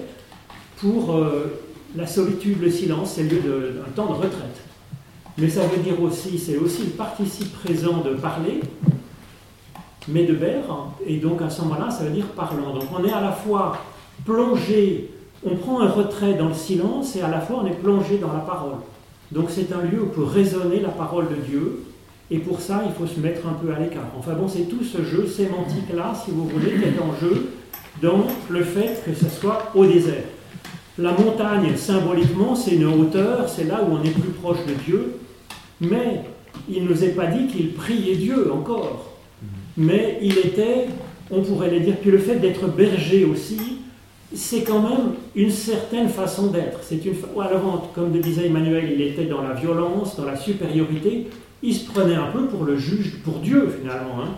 pour euh, la solitude, le silence, c'est lieu d'un temps de retraite. Mais ça veut dire aussi, c'est aussi le participe présent de parler, mais de ber, et donc à ce moment-là, ça veut dire parlant. Donc on est à la fois plongé, on prend un retrait dans le silence, et à la fois on est plongé dans la parole. Donc c'est un lieu où peut résonner la parole de Dieu, et pour ça, il faut se mettre un peu à l'écart. Enfin bon, c'est tout ce jeu sémantique-là, si vous voulez, qui est en jeu dans le fait que ce soit au désert. La montagne, symboliquement, c'est une hauteur, c'est là où on est plus proche de Dieu, mais il ne nous est pas dit qu'il priait Dieu encore. Mais il était, on pourrait le dire, puis le fait d'être berger aussi, c'est quand même une certaine façon d'être. C'est une, alors, comme le disait Emmanuel, il était dans la violence, dans la supériorité. Il se prenait un peu pour le juge, pour Dieu finalement, hein,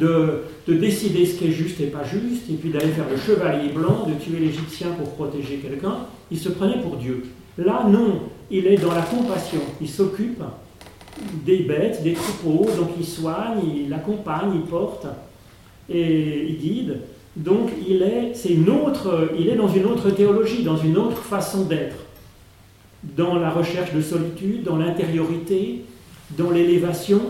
de, de décider ce qui est juste et pas juste, et puis d'aller faire le chevalier blanc, de tuer l'Égyptien pour protéger quelqu'un. Il se prenait pour Dieu. Là, non, il est dans la compassion. Il s'occupe des bêtes, des troupeaux, donc il soigne, il accompagne, il porte et il guide. Donc il est, c'est une autre, il est dans une autre théologie, dans une autre façon d'être, dans la recherche de solitude, dans l'intériorité, dans l'élévation,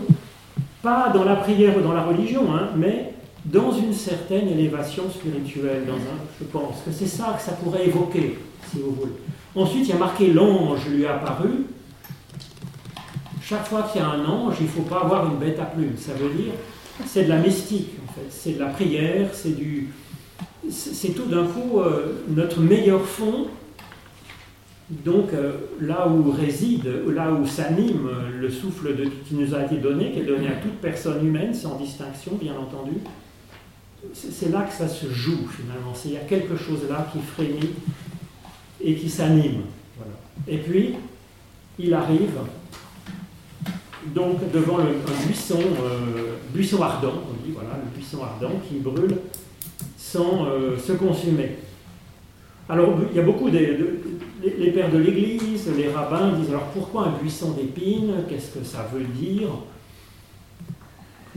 pas dans la prière ou dans la religion, hein, mais dans une certaine élévation spirituelle, dans un, je pense que c'est ça que ça pourrait évoquer, si vous voulez. Ensuite, il y a marqué l'ange lui est apparu. Chaque fois qu'il y a un ange, il ne faut pas avoir une bête à plumes. Ça veut dire, c'est de la mystique, en fait. C'est de la prière, c'est du. C'est tout d'un coup euh, notre meilleur fond. Donc, euh, là où réside, là où s'anime le souffle qui nous a été donné, qui est donné à toute personne humaine, sans distinction, bien entendu, c'est là que ça se joue, finalement. Il y a quelque chose là qui frémit et qui s'anime. Et puis, il arrive donc devant un buisson, euh, buisson ardent, on dit, voilà, le buisson ardent qui brûle sans euh, se consumer. Alors, il y a beaucoup de- les- pères de l'Église, les rabbins disent alors pourquoi un buisson d'épines Qu'est-ce que ça veut dire?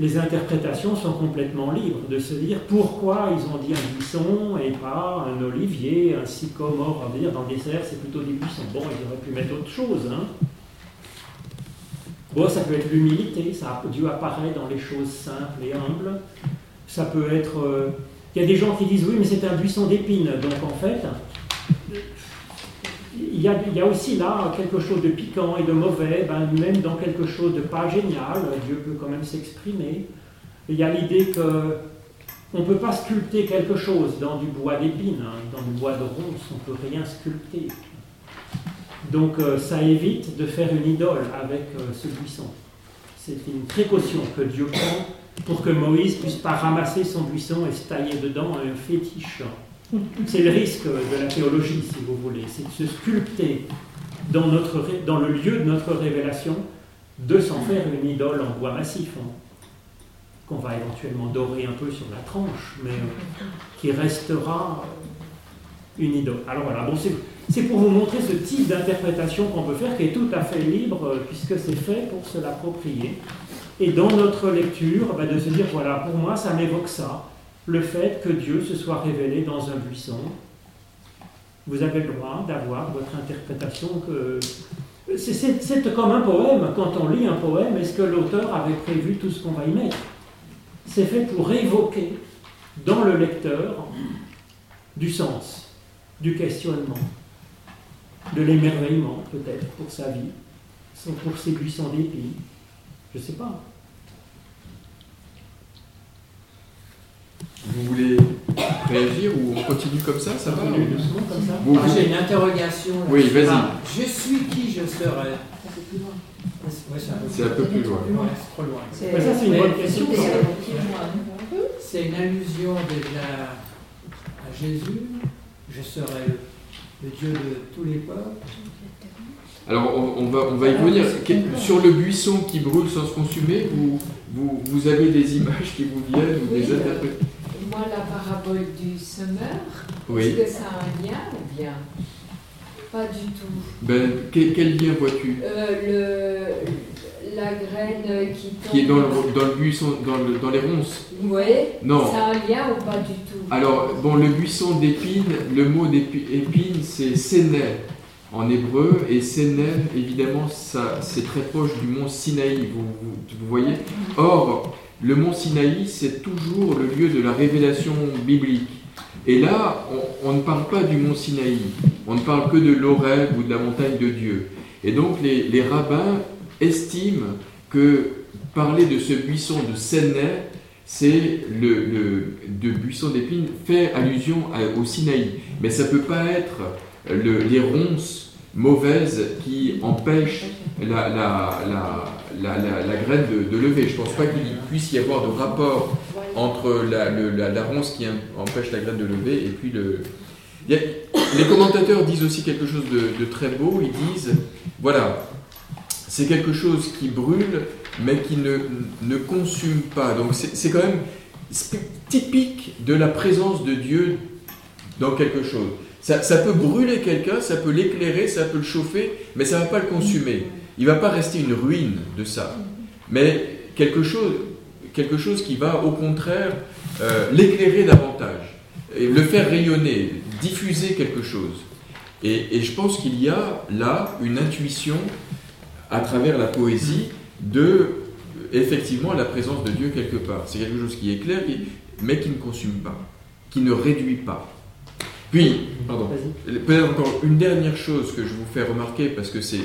Les interprétations sont complètement libres de se dire pourquoi ils ont dit un buisson et pas un olivier, un sycomore. On va dire dans le désert, c'est plutôt des buissons. Bon, ils auraient pu mettre autre chose. Hein. Bon, ça peut être l'humilité, ça, Dieu apparaît dans les choses simples et humbles. Ça peut être. euh, Il y a des gens qui disent oui, mais c'est un buisson d'épines. Donc en fait, il y, a, aussi là quelque chose de piquant et de mauvais, ben, même dans quelque chose de pas génial, Dieu peut quand même s'exprimer. Il y a l'idée que on ne peut pas sculpter quelque chose dans du bois d'épines, hein, dans du bois de ronces, on ne peut rien sculpter. Donc euh, ça évite de faire une idole avec euh, ce buisson. C'est une précaution que Dieu prend pour que Moïse puisse pas ramasser son buisson et se tailler dedans un fétiche. C'est le risque de la théologie, si vous voulez, c'est de se sculpter dans, le lieu de notre révélation, de s'en faire une idole en bois massif, hein, qu'on va éventuellement dorer un peu sur la tranche, mais euh, qui restera une idole. Alors voilà, c'est pour vous montrer ce type d'interprétation qu'on peut faire, qui est tout à fait libre, euh, puisque c'est fait pour se l'approprier. Et dans notre lecture, bah, de se dire, voilà, pour moi, ça m'évoque ça, le fait que Dieu se soit révélé dans un buisson. Vous avez le droit d'avoir votre interprétation que C'est comme un poème. Quand on lit un poème, est-ce que l'auteur avait prévu tout ce qu'on va y mettre? C'est fait pour évoquer dans le lecteur du sens, du questionnement, de l'émerveillement peut-être pour sa vie, pour ses buissons d'épines. Je ne sais pas. Vous voulez réagir ou on continue comme ça Ça va comme ça Vous- Ah, vous- J'ai une interrogation. là. Oui, vas-y. Ah, je suis qui je serai Un peu plus loin. Ouais, c'est un peu- plus loin. C'est trop loin. Mais ça, c'est une bonne question. C'est une allusion déjà à Jésus. Je serai le, Dieu de tous les peuples. Alors on, on va, on va y venir. Que- Sur le buisson qui brûle sans se consumer, vous, vous, vous avez des images qui vous viennent ou des Oui, euh, interprétations Moi, la parabole du semeur, Oui. est-ce que ça a un lien ou bien Pas du tout? Ben, quel, quel lien vois-tu? Euh, la graine qui tombe. Qui est dans le, dans le buisson, dans, le- dans les ronces? Oui. Non. Ça a un lien ou pas du tout? Alors, bon, le buisson d'épines, le mot d'épine, c'est séné en hébreu, et séné, évidemment, c'est très proche du mont Sinaï, vous, voyez Or, le mont Sinaï, c'est toujours le lieu de la révélation biblique. Et là, on, ne parle pas du mont Sinaï, on ne parle que de l'Oreb ou de la montagne de Dieu. Et donc, les, rabbins estiment que parler de ce buisson de Séné, c'est le, de buisson d'épines fait allusion au Sinaï. Mais ça peut pas être le- les ronces mauvaises qui empêchent la, la, la, la, graine de, lever. Je pense pas qu'il puisse y avoir de rapport entre la, le- la, ronce qui em- empêche la graine de lever et puis le... Les commentateurs disent aussi quelque chose de, très beau. Ils disent, voilà, c'est quelque chose qui brûle, mais qui ne, ne consume pas. Donc c'est quand même typique de la présence de Dieu dans quelque chose. Ça, peut brûler quelqu'un, ça peut l'éclairer, ça peut le chauffer, mais ça ne va pas le consumer. Il ne va pas rester une ruine de ça. Mais quelque chose, quelque chose qui va au contraire euh, l'éclairer davantage, et le faire rayonner, diffuser quelque chose. Et, je pense qu'il y a là une intuition à travers la poésie de effectivement la présence de Dieu quelque part. C'est quelque chose qui éclaire, mais qui ne consume pas, qui ne réduit pas. Puis, pardon, peut-être encore une dernière chose que je vous fais remarquer, parce que c'est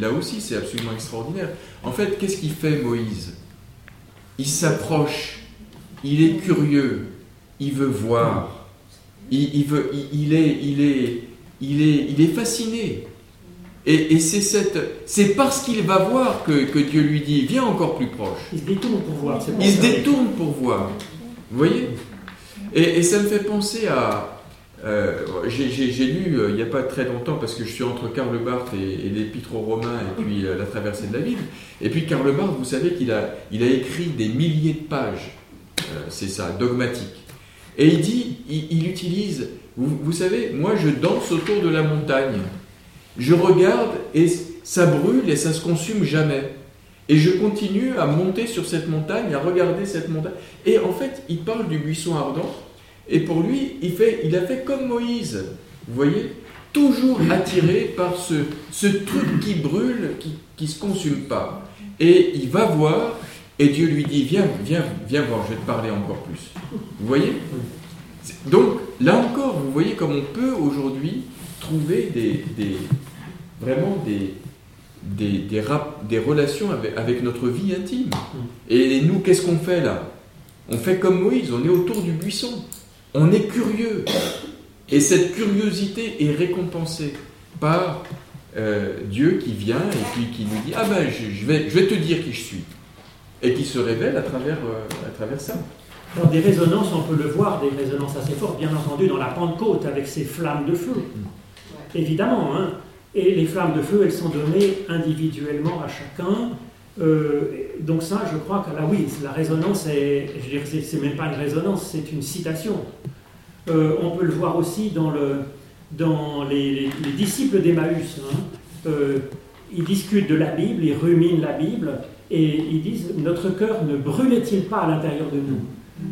là aussi c'est absolument extraordinaire. En fait, qu'est-ce qu'il fait Moïse? Il s'approche, il est curieux, il veut voir, il, il veut, il, il est, il est, il est, il est fasciné. Et, et c'est cette, c'est parce qu'il va voir que, que Dieu lui dit, viens encore plus proche. Il se détourne pour voir. Il se détourne pour voir. Vous voyez? Et, et ça me fait penser à. Euh, j'ai- lu euh, il n'y a pas très longtemps, parce que je suis entre Karl Barth et, et l'Épître aux Romains et puis euh, la traversée de la Bible. Et puis Karl Barth, vous savez qu'il a, il a écrit des milliers de pages, c'est ça, dogmatiques. Et il dit, il, il utilise, vous, vous savez, moi je danse autour de la montagne. Je regarde et ça brûle et ça se consume jamais. Et je continue à monter sur cette montagne, à regarder cette montagne. Et en fait, il parle du buisson ardent. Et pour lui, il, a fait comme Moïse. Vous voyez Toujours attiré par ce, truc qui brûle, qui ne se consume pas. Et il va voir, et Dieu lui dit Viens, viens, viens voir, je vais te parler encore plus. Vous voyez? Donc, là encore, vous voyez comme on peut aujourd'hui trouver vraiment des, relations avec notre vie intime. Et nous, qu'est-ce qu'on fait là? On fait comme Moïse, on est autour du buisson. On est curieux. Et cette curiosité est récompensée par euh, Dieu qui vient et puis qui nous dit Ah ben, je, je vais, je vais te dire qui je suis. Et qui se révèle à travers, euh, à travers ça. Alors des résonances, on peut le voir, des résonances assez fortes, bien entendu, dans la Pentecôte, avec ces flammes de feu. Évidemment, hein. Et les flammes de feu, elles sont données individuellement à chacun. Euh, donc ça, je crois que là, oui, la résonance, est, je c'est, même pas une résonance, c'est une citation. Euh, on peut le voir aussi dans, le, dans les, les- les disciples d'Emmaüs. hein. Euh, ils discutent de la Bible, ils ruminent la Bible, et ils disent, notre cœur ne brûlait-il pas à l'intérieur de nous?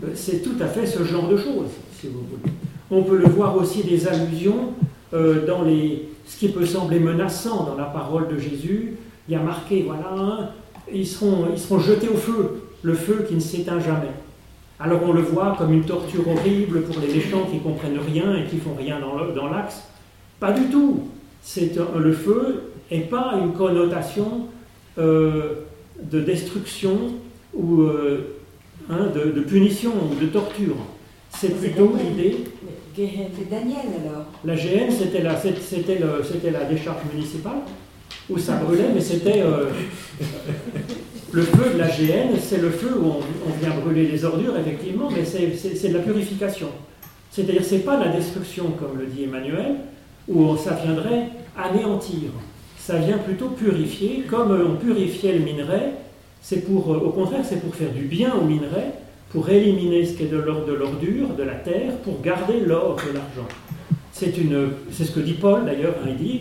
Euh, C'est tout à fait ce genre de choses, si vous voulez. On peut le voir aussi des allusions dans les, ce qui peut sembler menaçant dans la parole de Jésus, il y a marqué, voilà, hein, ils, seront, ils seront jetés au feu, le feu qui ne s'éteint jamais. Alors on le voit comme une torture horrible pour les méchants qui comprennent rien et qui font rien dans l'axe. Pas du tout. C'est le feu n'est pas une connotation euh, de destruction ou euh, hein, de, punition ou de torture. C'est plutôt l'idée. C'est Daniel alors. La GN, c'était la, c'était, la décharge municipale où ça brûlait, mais c'était euh, le feu de la GN, c'est le feu où on, vient brûler les ordures, effectivement, mais c'est, de la purification. C'est-à-dire, c'est pas la destruction, comme le dit Emmanuel, où ça viendrait anéantir. Ça vient plutôt purifier, comme on purifiait le minerai, c'est pour, euh, au contraire, c'est pour faire du bien au minerai, pour éliminer ce qui est de l'ordre de l'ordure, de la terre, pour garder l'or et l'argent. C'est ce que dit Paul d'ailleurs, hein, il dit,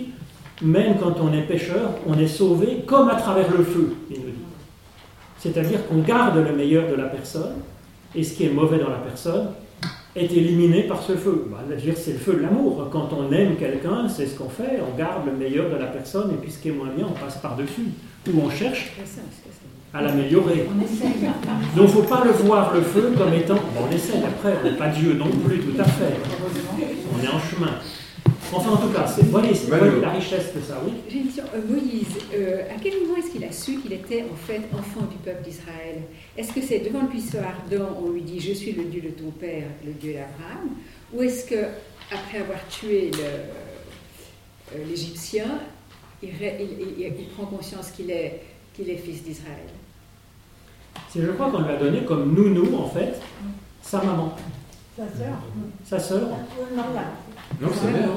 même quand on est pécheur, on est sauvé comme à travers le feu, il nous dit. C'est-à-dire qu'on garde le meilleur de la personne, et ce qui est mauvais dans la personne, est éliminé par ce feu. Bah, c'est le feu de l'amour. Quand on aime quelqu'un, c'est ce qu'on fait, on garde le meilleur de la personne et puis ce qui est moins bien, on passe par-dessus. Ou on cherche à l'améliorer. Donc il ne faut pas le voir, le feu, comme étant... Bon, on essaie après, on n'est pas Dieu non plus tout à fait. On est en chemin. Enfin, en tout cas, c'est voilà, la richesse de ça, oui. J'ai une question. Euh, Moïse, euh, à quel moment est-ce qu'il a su qu'il était en fait enfant du peuple d'Israël? Est-ce que c'est devant le puissant ardent, on lui dit Je suis le Dieu de ton père, le Dieu d'Abraham Ou est-ce que après avoir tué euh, l'Égyptien, il, il, prend conscience qu'il est, qu'il est fils d'Israël? C'est, je crois qu'on lui a donné comme nounou, en fait, sa maman. Sa sœur? Sa sœur. Non, non, sa mère.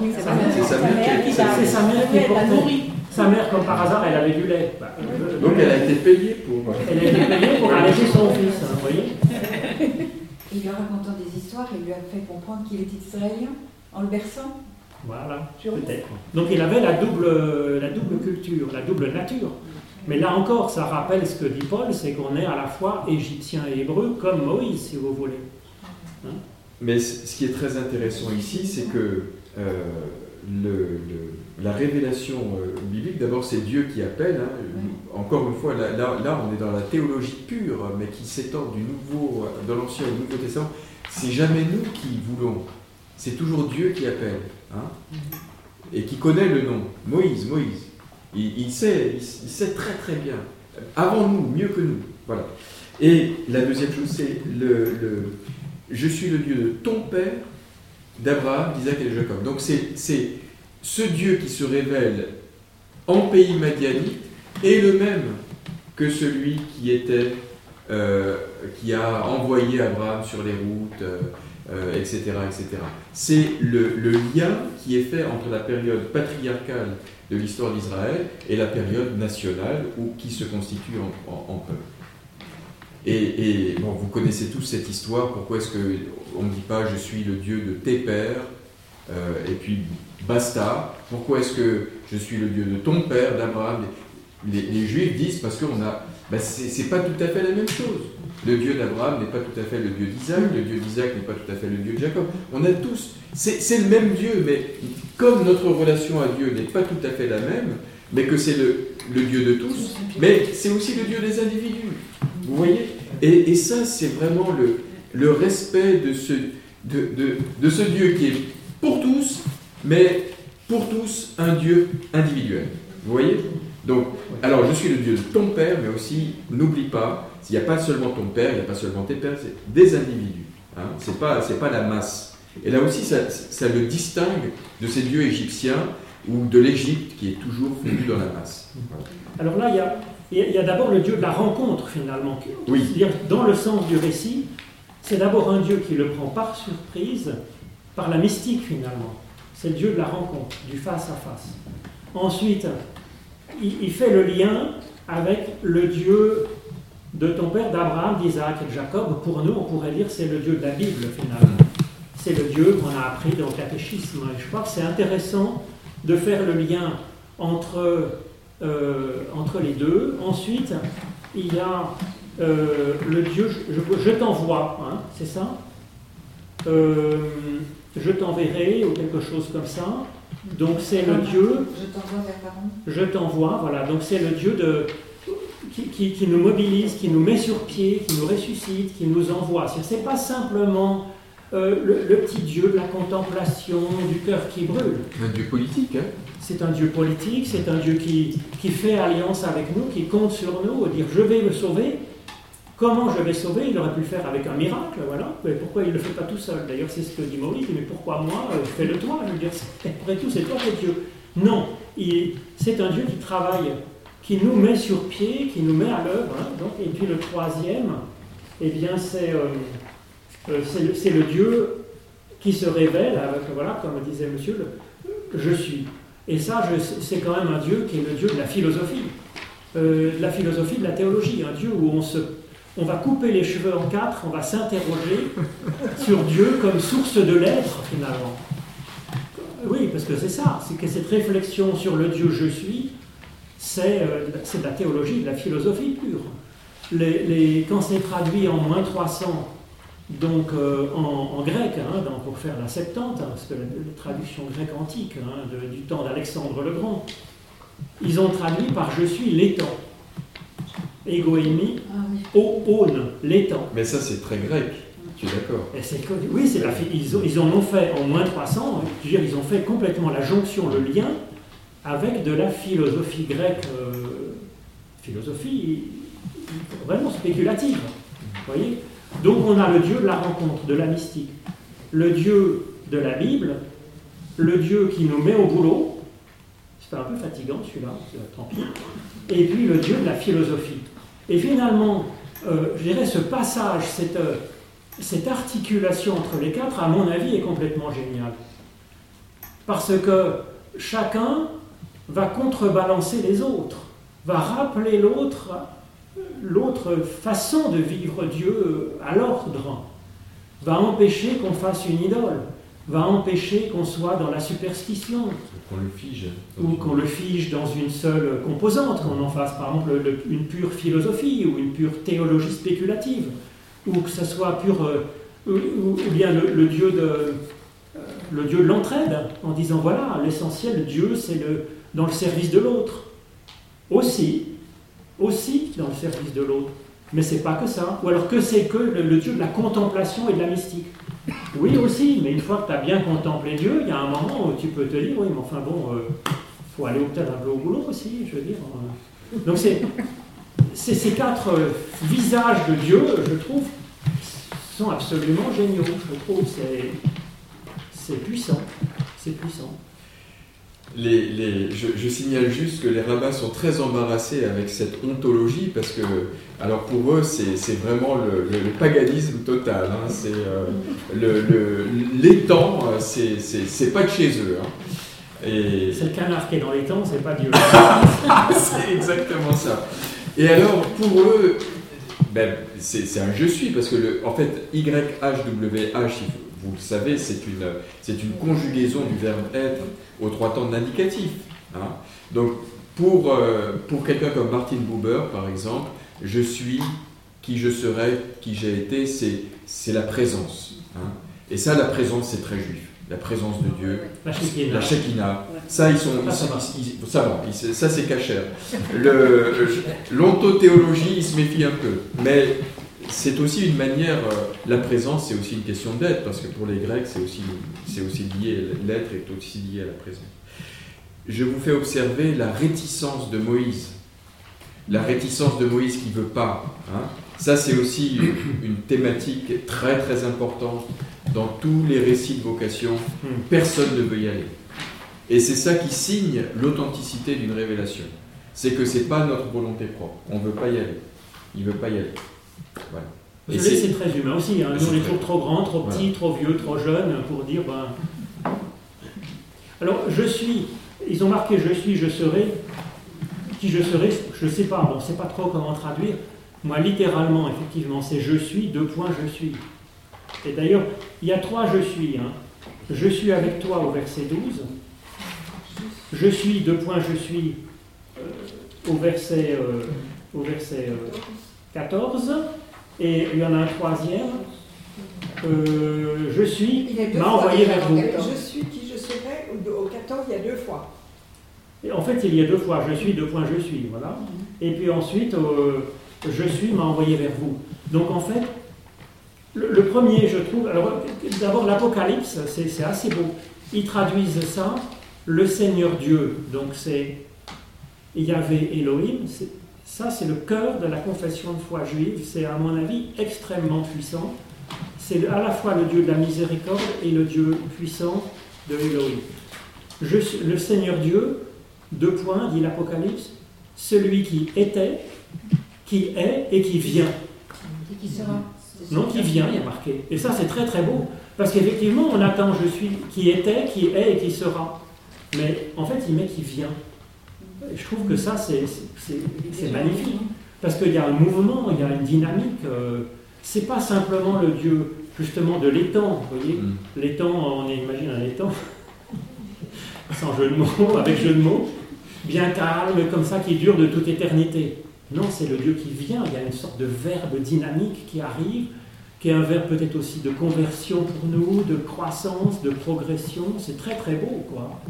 C'est sa mère qui C'est sa mère qui portait. Sa mère, comme par hasard, elle avait du lait. Bah, Donc elle a été payée pour. Elle a été payée pour allaiter son (laughs) fils, hein, vous voyez (laughs) Il lui a racontant des histoires, il lui a fait comprendre qu'il était israélien en le berçant. Voilà, peut-être. Donc il avait la double, la double culture, la double nature. Mais là encore, ça rappelle ce que dit Paul, c'est qu'on est à la fois égyptien et hébreu, comme Moïse, si vous voulez. Hein? Mais ce qui est très intéressant ici, c'est que euh, le, la révélation euh, biblique, d'abord c'est Dieu qui appelle, hein. encore une fois, là, là, on est dans la théologie pure, mais qui s'étend du nouveau, dans l'Ancien le Nouveau Testament, c'est jamais nous qui voulons, c'est toujours Dieu qui appelle, hein, et qui connaît le nom, Moïse, Moïse, il, sait, il, sait très très bien, avant nous, mieux que nous, voilà. Et la deuxième chose, c'est le je suis le Dieu de ton père, d'Abraham, d'Isaac et de Jacob. Donc c'est ce Dieu qui se révèle en pays madianite est le même que celui qui était euh, qui a envoyé Abraham sur les routes, etc., euh, euh, etc. C'est le, lien qui est fait entre la période patriarcale de l'histoire d'Israël et la période nationale où, qui se constitue en peuple. Et, bon, vous connaissez tous cette histoire. Pourquoi est-ce qu'on ne dit pas je suis le Dieu de tes pères euh, et puis basta Pourquoi est-ce que je suis le Dieu de ton père, d'Abraham? Les, Juifs disent parce qu'on a. Ben c'est pas tout à fait la même chose. Le Dieu d'Abraham n'est pas tout à fait le Dieu d'Isaac, le Dieu d'Isaac n'est pas tout à fait le Dieu de Jacob. On a tous. C'est le même Dieu, mais comme notre relation à Dieu n'est pas tout à fait la même, mais que c'est le, le Dieu de tous, mais c'est aussi le Dieu des individus. Vous voyez et, ça, c'est vraiment le, respect de ce, Dieu qui est pour tous, mais pour tous un Dieu individuel. Vous voyez? Donc, alors je suis le Dieu de ton Père, mais aussi, n'oublie pas, s'il n'y a pas seulement ton Père, il n'y a pas seulement tes pères, c'est des individus. Hein Ce n'est pas, la masse. Et là aussi, ça, le distingue de ces dieux égyptiens ou de l'Égypte qui est toujours venu dans la masse. Alors là, il y a il y a d'abord le Dieu de la rencontre, finalement. Oui. C'est-à-dire, dans le sens du récit, c'est d'abord un Dieu qui le prend par surprise, par la mystique, finalement. C'est le Dieu de la rencontre, du face à face. Ensuite, il, fait le lien avec le Dieu de ton père, d'Abraham, d'Isaac et de Jacob. Pour nous, on pourrait dire c'est le Dieu de la Bible, finalement. C'est le Dieu qu'on a appris dans le catéchisme. Et je crois que c'est intéressant de faire le lien entre euh, entre les deux. Ensuite, il y a euh, le Dieu, je, t'envoie, hein, c'est ça? Euh, Je t'enverrai, ou quelque chose comme ça. Donc c'est le Dieu, Je t'envoie vers je t'envoie, voilà, donc c'est le Dieu de, qui, qui- qui nous mobilise, qui nous met sur pied, qui nous ressuscite, qui nous envoie. C'est pas simplement euh, le, le petit Dieu de la contemplation, du cœur qui brûle. Un dieu politique, hein C'est un Dieu politique, c'est un Dieu qui, qui fait alliance avec nous, qui compte sur nous, dire je vais me sauver. Comment je vais sauver? Il aurait pu le faire avec un miracle, voilà. Mais pourquoi il ne le fait pas tout seul? D'ailleurs, c'est ce que dit Maurice, mais pourquoi moi Euh, Fais-le toi, je veux dire, c'est- après tout, c'est toi qui es Dieu. Non, c'est un Dieu qui travaille, qui nous met sur pied, qui nous met à l'œuvre. hein. Et puis le troisième, eh bien, c'est euh, c'est le, c'est le Dieu qui se révèle avec, voilà, comme disait monsieur, le je suis. Et ça, c'est quand même un Dieu qui est le Dieu de la philosophie. Euh, de la philosophie, de la théologie, un Dieu où on, se, on va couper les cheveux en quatre, on va s'interroger (laughs) sur Dieu comme source de l'être finalement. Oui, parce que c'est ça, c'est que cette réflexion sur le Dieu je suis, c'est euh, de la théologie, de la philosophie pure. Les, les- quand c'est traduit en moins 300, donc euh, en, en grec, hein, donc pour faire la Septante, hein, parce que la, la traduction grecque antique, hein, de- du temps d'Alexandre le Grand, ils ont traduit par je suis l'étang. Egoémie, Ah o, aune, l'étang. Mais ça, c'est très grec. Tu es d'accord? Et c'est que- oui, c'est la, ils, ont, ils en ont fait en moins 300, hein, je veux dire, ils ont fait complètement la jonction, le lien avec de la philosophie grecque, euh, philosophie vraiment spéculative. Vous voyez? Donc on a le Dieu de la rencontre, de la mystique, le Dieu de la Bible, le Dieu qui nous met au boulot, c'est un peu fatigant celui-là, tant pis, et puis le Dieu de la philosophie. Et finalement, euh, je dirais ce passage, cette, euh, cette articulation entre les quatre, à mon avis, est complètement géniale. Parce que chacun va contrebalancer les autres, va rappeler l'autre, l'autre façon de vivre Dieu à l'ordre, va empêcher qu'on fasse une idole, va empêcher qu'on soit dans la superstition, Qu'on le fige. ou qu'on le fige dans une seule composante, qu'on en fasse par exemple le- une pure philosophie ou une pure théologie spéculative, ou que ce soit pur, euh, ou, ou- ou bien le, le Dieu de euh, le Dieu de l'entraide, en disant voilà l'essentiel Dieu c'est le dans le service de l'autre, aussi, aussi dans le service de l'autre, mais c'est pas que ça, ou alors que c'est que le, Dieu de la contemplation et de la mystique. Oui aussi, mais une fois que tu as bien contemplé Dieu, il y a un moment où tu peux te dire, oui, mais enfin bon, il faut aller un peu au boulot aussi, je veux dire. euh. Donc c'est ces quatre euh, visages de Dieu, je trouve, sont absolument géniaux. Je trouve c'est puissant, c'est puissant. Les, les- je, je signale juste que les rabbins sont très embarrassés avec cette ontologie parce que, alors pour eux, c'est vraiment le, le- le paganisme total. hein. C'est euh, le- le- l'étang, euh, c'est pas de chez eux. hein. Et C'est le canard qui est dans temps, c'est pas Dieu. (laughs) c'est exactement ça. Et alors, pour eux, ben, c'est un je suis, parce que, le, en fait, YHWH, vous le savez, c'est une, c'est une conjugaison du verbe être aux trois temps de l'indicatif. hein. Donc, pour, euh, pour quelqu'un comme Martin Buber, par exemple, je suis, qui je serai, qui j'ai été, c'est c'est la présence. hein. Et ça, la présence, c'est très juif. La présence de Dieu, La Shekinah. la Shekinah. Ça, ils sont. Ça, ça ils- ils- ça va, ils- ça, c'est cachère. L'ontothéologie, il se méfie un peu. Mais c'est aussi une manière. euh, la présence, c'est aussi une question d'être, parce que pour les Grecs, c'est aussi, lié. L'être est aussi lié à la présence. Je vous fais observer la réticence de Moïse. La réticence de Moïse qui veut pas. hein. Ça, c'est aussi une, thématique très très importante dans tous les récits de vocation. Personne ne veut y aller. Et c'est ça qui signe l'authenticité d'une révélation. C'est que c'est pas notre volonté propre. On veut pas y aller. Il veut pas y aller. Voilà. Et c'est- très humain aussi. hein. Nous, on les très- trouve trop grands, trop Voilà. petits, trop vieux, trop jeunes pour dire ben. Alors, je suis. Ils ont marqué je suis, je serai. Qui je serai, je ne sais pas. Bon, on ne sait pas trop comment traduire. Moi, littéralement, effectivement, c'est je suis, deux points, je suis. Et d'ailleurs, il y a trois je suis. hein. Je suis avec toi au verset 12. Je suis, deux points, je suis euh, au verset, euh, au verset euh, 14. Et il y en a un troisième. Euh, je suis deux m'a fois envoyé vers vous. Je suis qui je serai. Au, au 14, il y a Et en fait, il y a deux fois je suis, deux points je suis, voilà. Et puis ensuite, euh, je suis m'a envoyé vers vous. Donc en fait, le, le premier, je trouve, alors d'abord l'Apocalypse, c'est c'est assez beau. Ils traduisent ça, le Seigneur Dieu. Donc c'est Yahvé Elohim. Ça, c'est le cœur de la confession de foi juive. C'est à mon avis extrêmement puissant. C'est à la fois le Dieu de la miséricorde et le Dieu puissant de Elohim. Je le Seigneur Dieu, deux points, dit l'Apocalypse, celui qui était, qui est et qui vient. Et qui sera Non, qui vient, il y a marqué. Et ça, c'est très très beau. Parce qu'effectivement, on attend je suis, qui était, qui est et qui sera. Mais en fait, il met qui vient. Je trouve que ça, c'est c'est- c'est magnifique. Parce qu'il y a un mouvement, il y a une dynamique. euh, c'est pas simplement le Dieu, justement, de l'étang. Vous voyez Mm. L'étang, on imagine un étang, (laughs) sans jeu de mots, avec jeu de mots, bien calme, comme ça, qui dure de toute éternité. Non, c'est le Dieu qui vient, il y a une sorte de verbe dynamique qui arrive, qui est un verbe peut-être aussi de conversion pour nous, de croissance, de progression, c'est très très beau, quoi.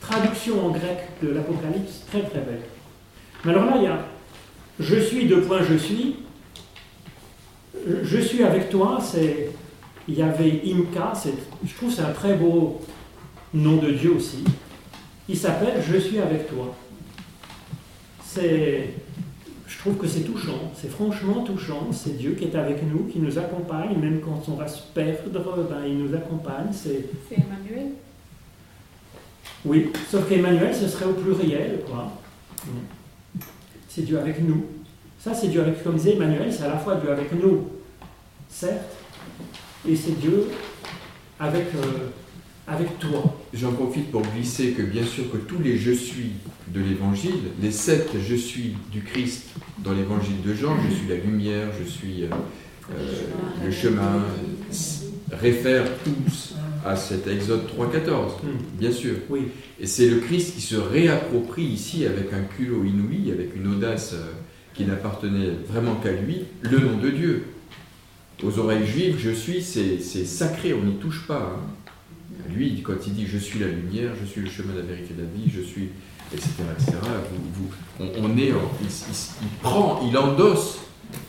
Traduction en grec de l'Apocalypse, très très belle. Mais alors là, il y a je suis, deux points, je suis. Je suis avec toi, c'est. Il y avait Imka, je trouve c'est un très beau nom de Dieu aussi. Il s'appelle Je suis avec toi. C'est. Je trouve que c'est touchant, c'est franchement touchant. C'est Dieu qui est avec nous, qui nous accompagne, même quand on va se perdre, ben, il nous accompagne. C'est Emmanuel oui, sauf qu'Emmanuel, ce serait au pluriel, quoi. C'est Dieu avec nous. Ça, c'est Dieu avec, comme disait Emmanuel, c'est à la fois Dieu avec nous, certes, et c'est Dieu avec, euh, avec toi. J'en profite pour glisser que bien sûr que tous les je suis de l'évangile, les sept je suis du Christ dans l'évangile de Jean, je suis la lumière, je suis euh, euh, le chemin, s- réfèrent tous à cet Exode 3.14, Hmm. bien sûr. Oui. Et c'est le Christ qui se réapproprie ici avec un culot inouï, avec une audace euh, qui n'appartenait vraiment qu'à lui, le nom de Dieu. Aux oreilles juives, je suis, c'est c'est sacré, on n'y touche pas. hein. Lui, quand il dit je suis la lumière, je suis le chemin de la vérité de la vie, je suis, etc., etc., vous- vous- on, on est, en- il, il- il prend, il endosse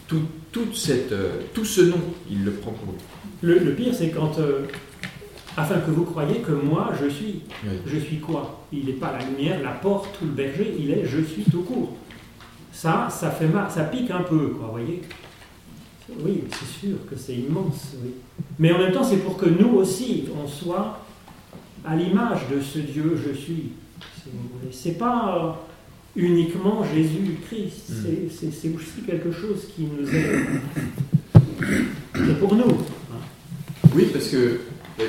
tout, toute cette, euh, tout ce nom, il le prend pour lui. Le, le pire, c'est quand, euh, afin que vous croyiez que moi, je suis. Oui. Je suis quoi? Il n'est pas la lumière, la porte ou le berger, il est je suis tout court. Ça, ça fait mal, ça pique un peu, quoi, voyez? Oui, c'est sûr que c'est immense, oui. Mais en même temps, c'est pour que nous aussi, on soit à l'image de ce Dieu je suis. si vous voulez. C'est pas euh, uniquement Jésus-Christ, Mm. c'est- aussi quelque chose qui nous est. Pour nous. hein. Oui, parce que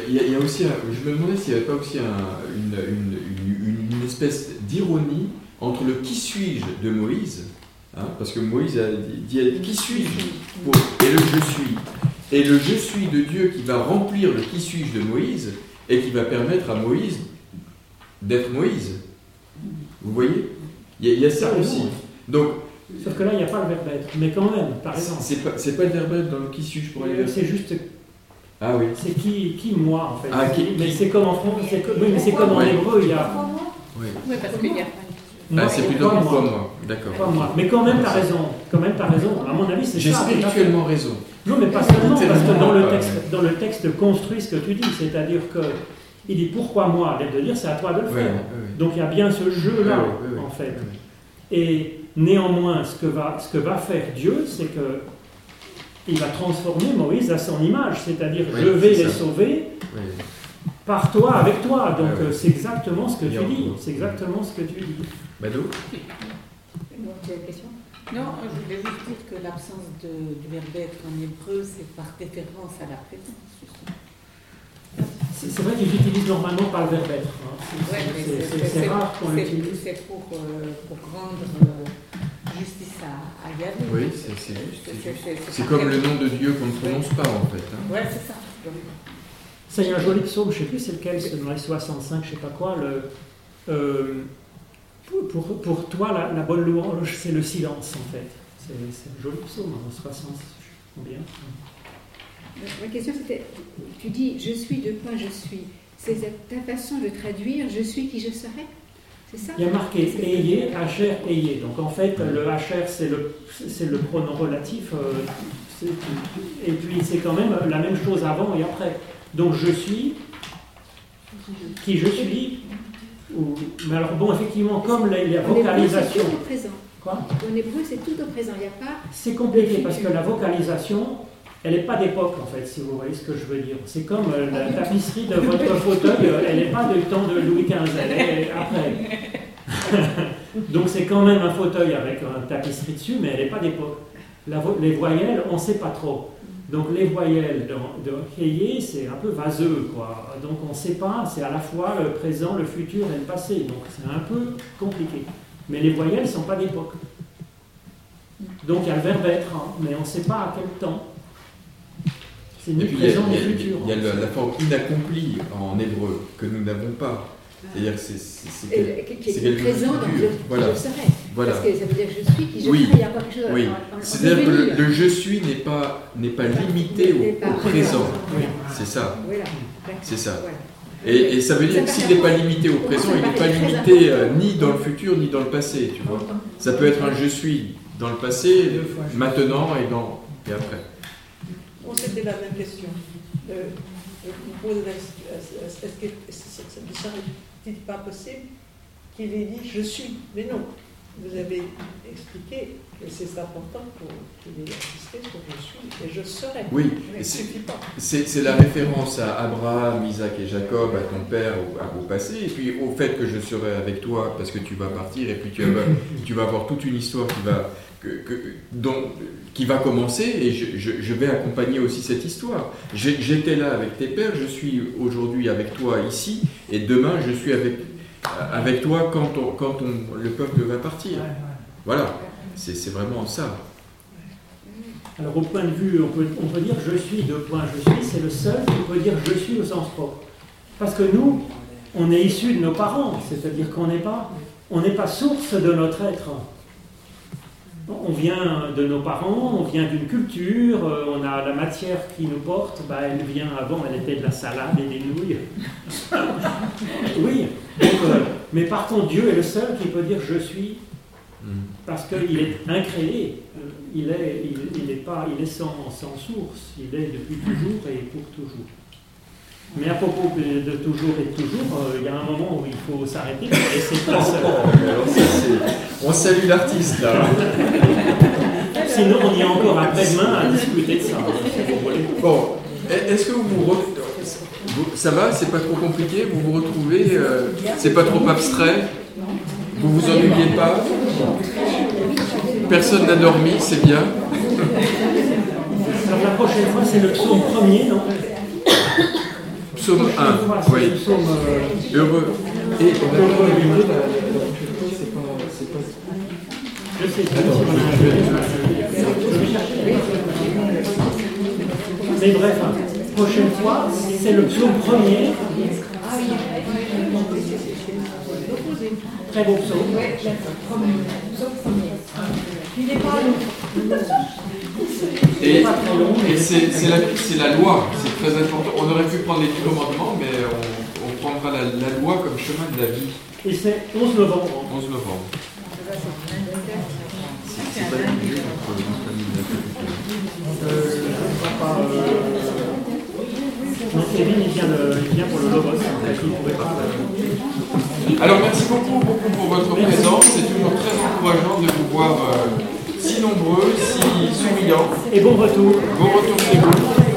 il y, a- il y a aussi, un- je me demandais s'il n'y avait pas aussi un- une, une- une- une espèce d'ironie entre le qui suis-je de Moïse, hein, parce que Moïse a dit, dit qui suis-je et le je suis, et le je suis de Dieu qui va remplir le qui suis-je de Moïse et qui va permettre à Moïse d'être Moïse. Vous voyez? Il y, a, il y a ça aussi. Donc, Sauf que là, il n'y a pas le verbe être. Mais quand même, par exemple. c'est pas, c'est pas le verbe être dans le qui suis-je pour aller Euh, vers C'est juste, Ah oui. c'est qui, qui moi en fait. Ah, qui- mais qui- c'est comme en français, oui, mais c'est comme en Ouais. hébreu, il y a. oui. Oui, parce qu'il y a. Ah, c'est plutôt pas moi. moi. D'accord. Mais quand même, tu as raison. Quand même, tu as raison. À mon avis, c'est J'ai ça. spirituellement raison. Non, mais pas seulement, parce que dans le, Littéralement, texte, dans le texte construit ce que tu dis. C'est-à-dire que il dit pourquoi moi de dire c'est à toi de le faire. ouais, ouais. Donc il y a bien ce jeu-là, Ouais, en fait. Et néanmoins, ce que va, ce que va faire Dieu, c'est que il va transformer Moïse à son image, c'est-à-dire je vais les ça. sauver par toi, avec toi. Donc euh, c'est exactement ce que tu dis. C'est exactement ce que tu dis. Bado Donc, tu as une question? Non, je voulais juste dire que l'absence de- du verbe être en hébreu, c'est par référence à la présence. C'est vrai qu'ils utilisent normalement pas le verbe être. hein. C'est- Ouais, rare qu'on l'utilise. C'est pour, euh, pour rendre euh, justice à, à Yahvé. Oui, c'est c'est juste. c'est par comme le nom de Dieu qu'on ne prononce pas en fait. hein. Ouais, c'est ça. Ça, il y a un joli psaume, je ne sais plus c'est lequel, c'est dans les 65, je ne sais pas quoi. Le, euh, pour, pour- toi, la, la bonne louange, c'est le silence, en fait. C'est un joli psaume, en 60, je sais combien. Ma question c'était, tu dis je suis de point je suis? c'est ta façon de traduire je suis qui je serai? C'est ça? Il y a marqué ayez, HR, ayez. Donc en fait, le HR, c'est le, le pronom relatif. euh, et puis c'est quand même la même chose avant et après. Donc je suis, qui je suis. Ou- mais alors bon, effectivement, comme la, la vocalisation. tout au présent. Quoi En hébreu, c'est tout au présent. Il n'y a pas. C'est compliqué parce que la vocalisation, elle n'est pas d'époque en fait, si vous voyez ce que je veux dire. C'est comme euh, la tapisserie de votre fauteuil, euh, elle n'est pas du temps de Louis XV, elle est après. (laughs) Donc c'est quand même un fauteuil avec une tapisserie dessus, mais elle n'est pas d'époque. Les voyelles, on ne sait pas trop. Donc les voyelles de, de Heye, c'est un peu vaseux, quoi. Donc on ne sait pas, c'est à la fois le présent, le futur et le passé. Donc c'est un peu compliqué. Mais les voyelles ne sont pas d'époque. Donc il y a le verbe être, hein, mais on ne sait pas à quel temps. C'est ni puis il y a, présent ni il y a- futur. il y a la, la forme inaccomplie en hébreu que nous n'avons pas. C'est-à-dire que c'est- le- quelque présent dans je, Voilà. je serai. voilà. Parce que ça veut dire je suis qui je Oui. serai. Il y a encore quelque chose Oui. C'est-à-dire que le, le je suis n'est pas, n'est pas limité au, pas au présent. Voilà. C'est ça. Voilà. C'est ça. Voilà. Et, et ça veut dire que s'il n'est pas limité au présent, il n'est pas limité euh, ni dans le futur ni dans le passé, tu vois. Ça peut être un je suis dans le passé, maintenant et dans et après. Bon, c'était la même question. Euh, je vous pose la- Est-ce que ça ne serait-il pas possible qu'il ait dit je suis. Mais non, vous avez expliqué que c'est important pour qu'il ait insisté sur je suis et je serai. Oui, c'est- la référence à Abraham, Isaac et Jacob, à ton père à- au passé, et puis au fait que je serai avec toi parce que tu vas partir, et puis tu vas, (laughs) tu vas avoir toute une histoire qui va, que, que- dont- qui va commencer, et je, je- je vais accompagner aussi cette histoire. J'étais là avec tes pères, je suis aujourd'hui avec toi ici, et demain je suis avec, avec toi quand, on- quand on- le peuple va partir. Voilà, c'est c'est vraiment ça. Alors au point de vue, on peut, on peut dire je suis, deux points, je suis, c'est le seul qui peut dire je suis au sens propre. Parce que nous, on est issus de nos parents, c'est-à-dire qu'on n'est pas, on n'est pas source de notre être. On vient de nos parents, on vient d'une culture, euh, on a la matière qui nous porte, bah, elle vient avant, elle était de la salade et des nouilles. (laughs) oui, donc, euh, mais par contre, Dieu est le seul qui peut dire je suis Mm. parce qu'il est incréé, euh, il est, il, il est pas, il est sans, sans source, il est depuis toujours et pour toujours. Mais à propos de, toujours et de toujours, euh, il y a un moment où il faut s'arrêter et (laughs) c'est- on salue l'artiste là. (laughs) Sinon, on y a encore après-demain à discuter de ça. hein. Bon, est-ce que vous vous, re- ça va, c'est pas trop compliqué, vous vous retrouvez, euh, c'est pas trop abstrait, vous vous ennuyez pas, personne n'a dormi, c'est bien. Alors la prochaine fois, c'est le psaume premier, non? Psaume La prochaine fois, 1, c'est oui, heureux. Et on a pas allumé la, je sais pas si on a- je vais chercher. Mais bref, hein, prochaine fois, c'est le psaume premier. Très beau psaume. Il est pas long. Et, c'est la, loi, c'est très important. On aurait pu prendre les dix commandements, mais on, on prendra la, la loi comme chemin de la vie, Et c'est 11 novembre. 11 novembre. C'est c'est pas la nuit, entre le 25 et le 29. Euh, je ne crois pas. euh, Non, Kevin, il vient, le- il vient pour le Logos. En fait, il ne pouvait pas. euh, Alors merci beaucoup, beaucoup pour votre présence. C'est toujours très encourageant de vous voir euh, si nombreux, si souriants. Et bon retour. Bon retour chez vous.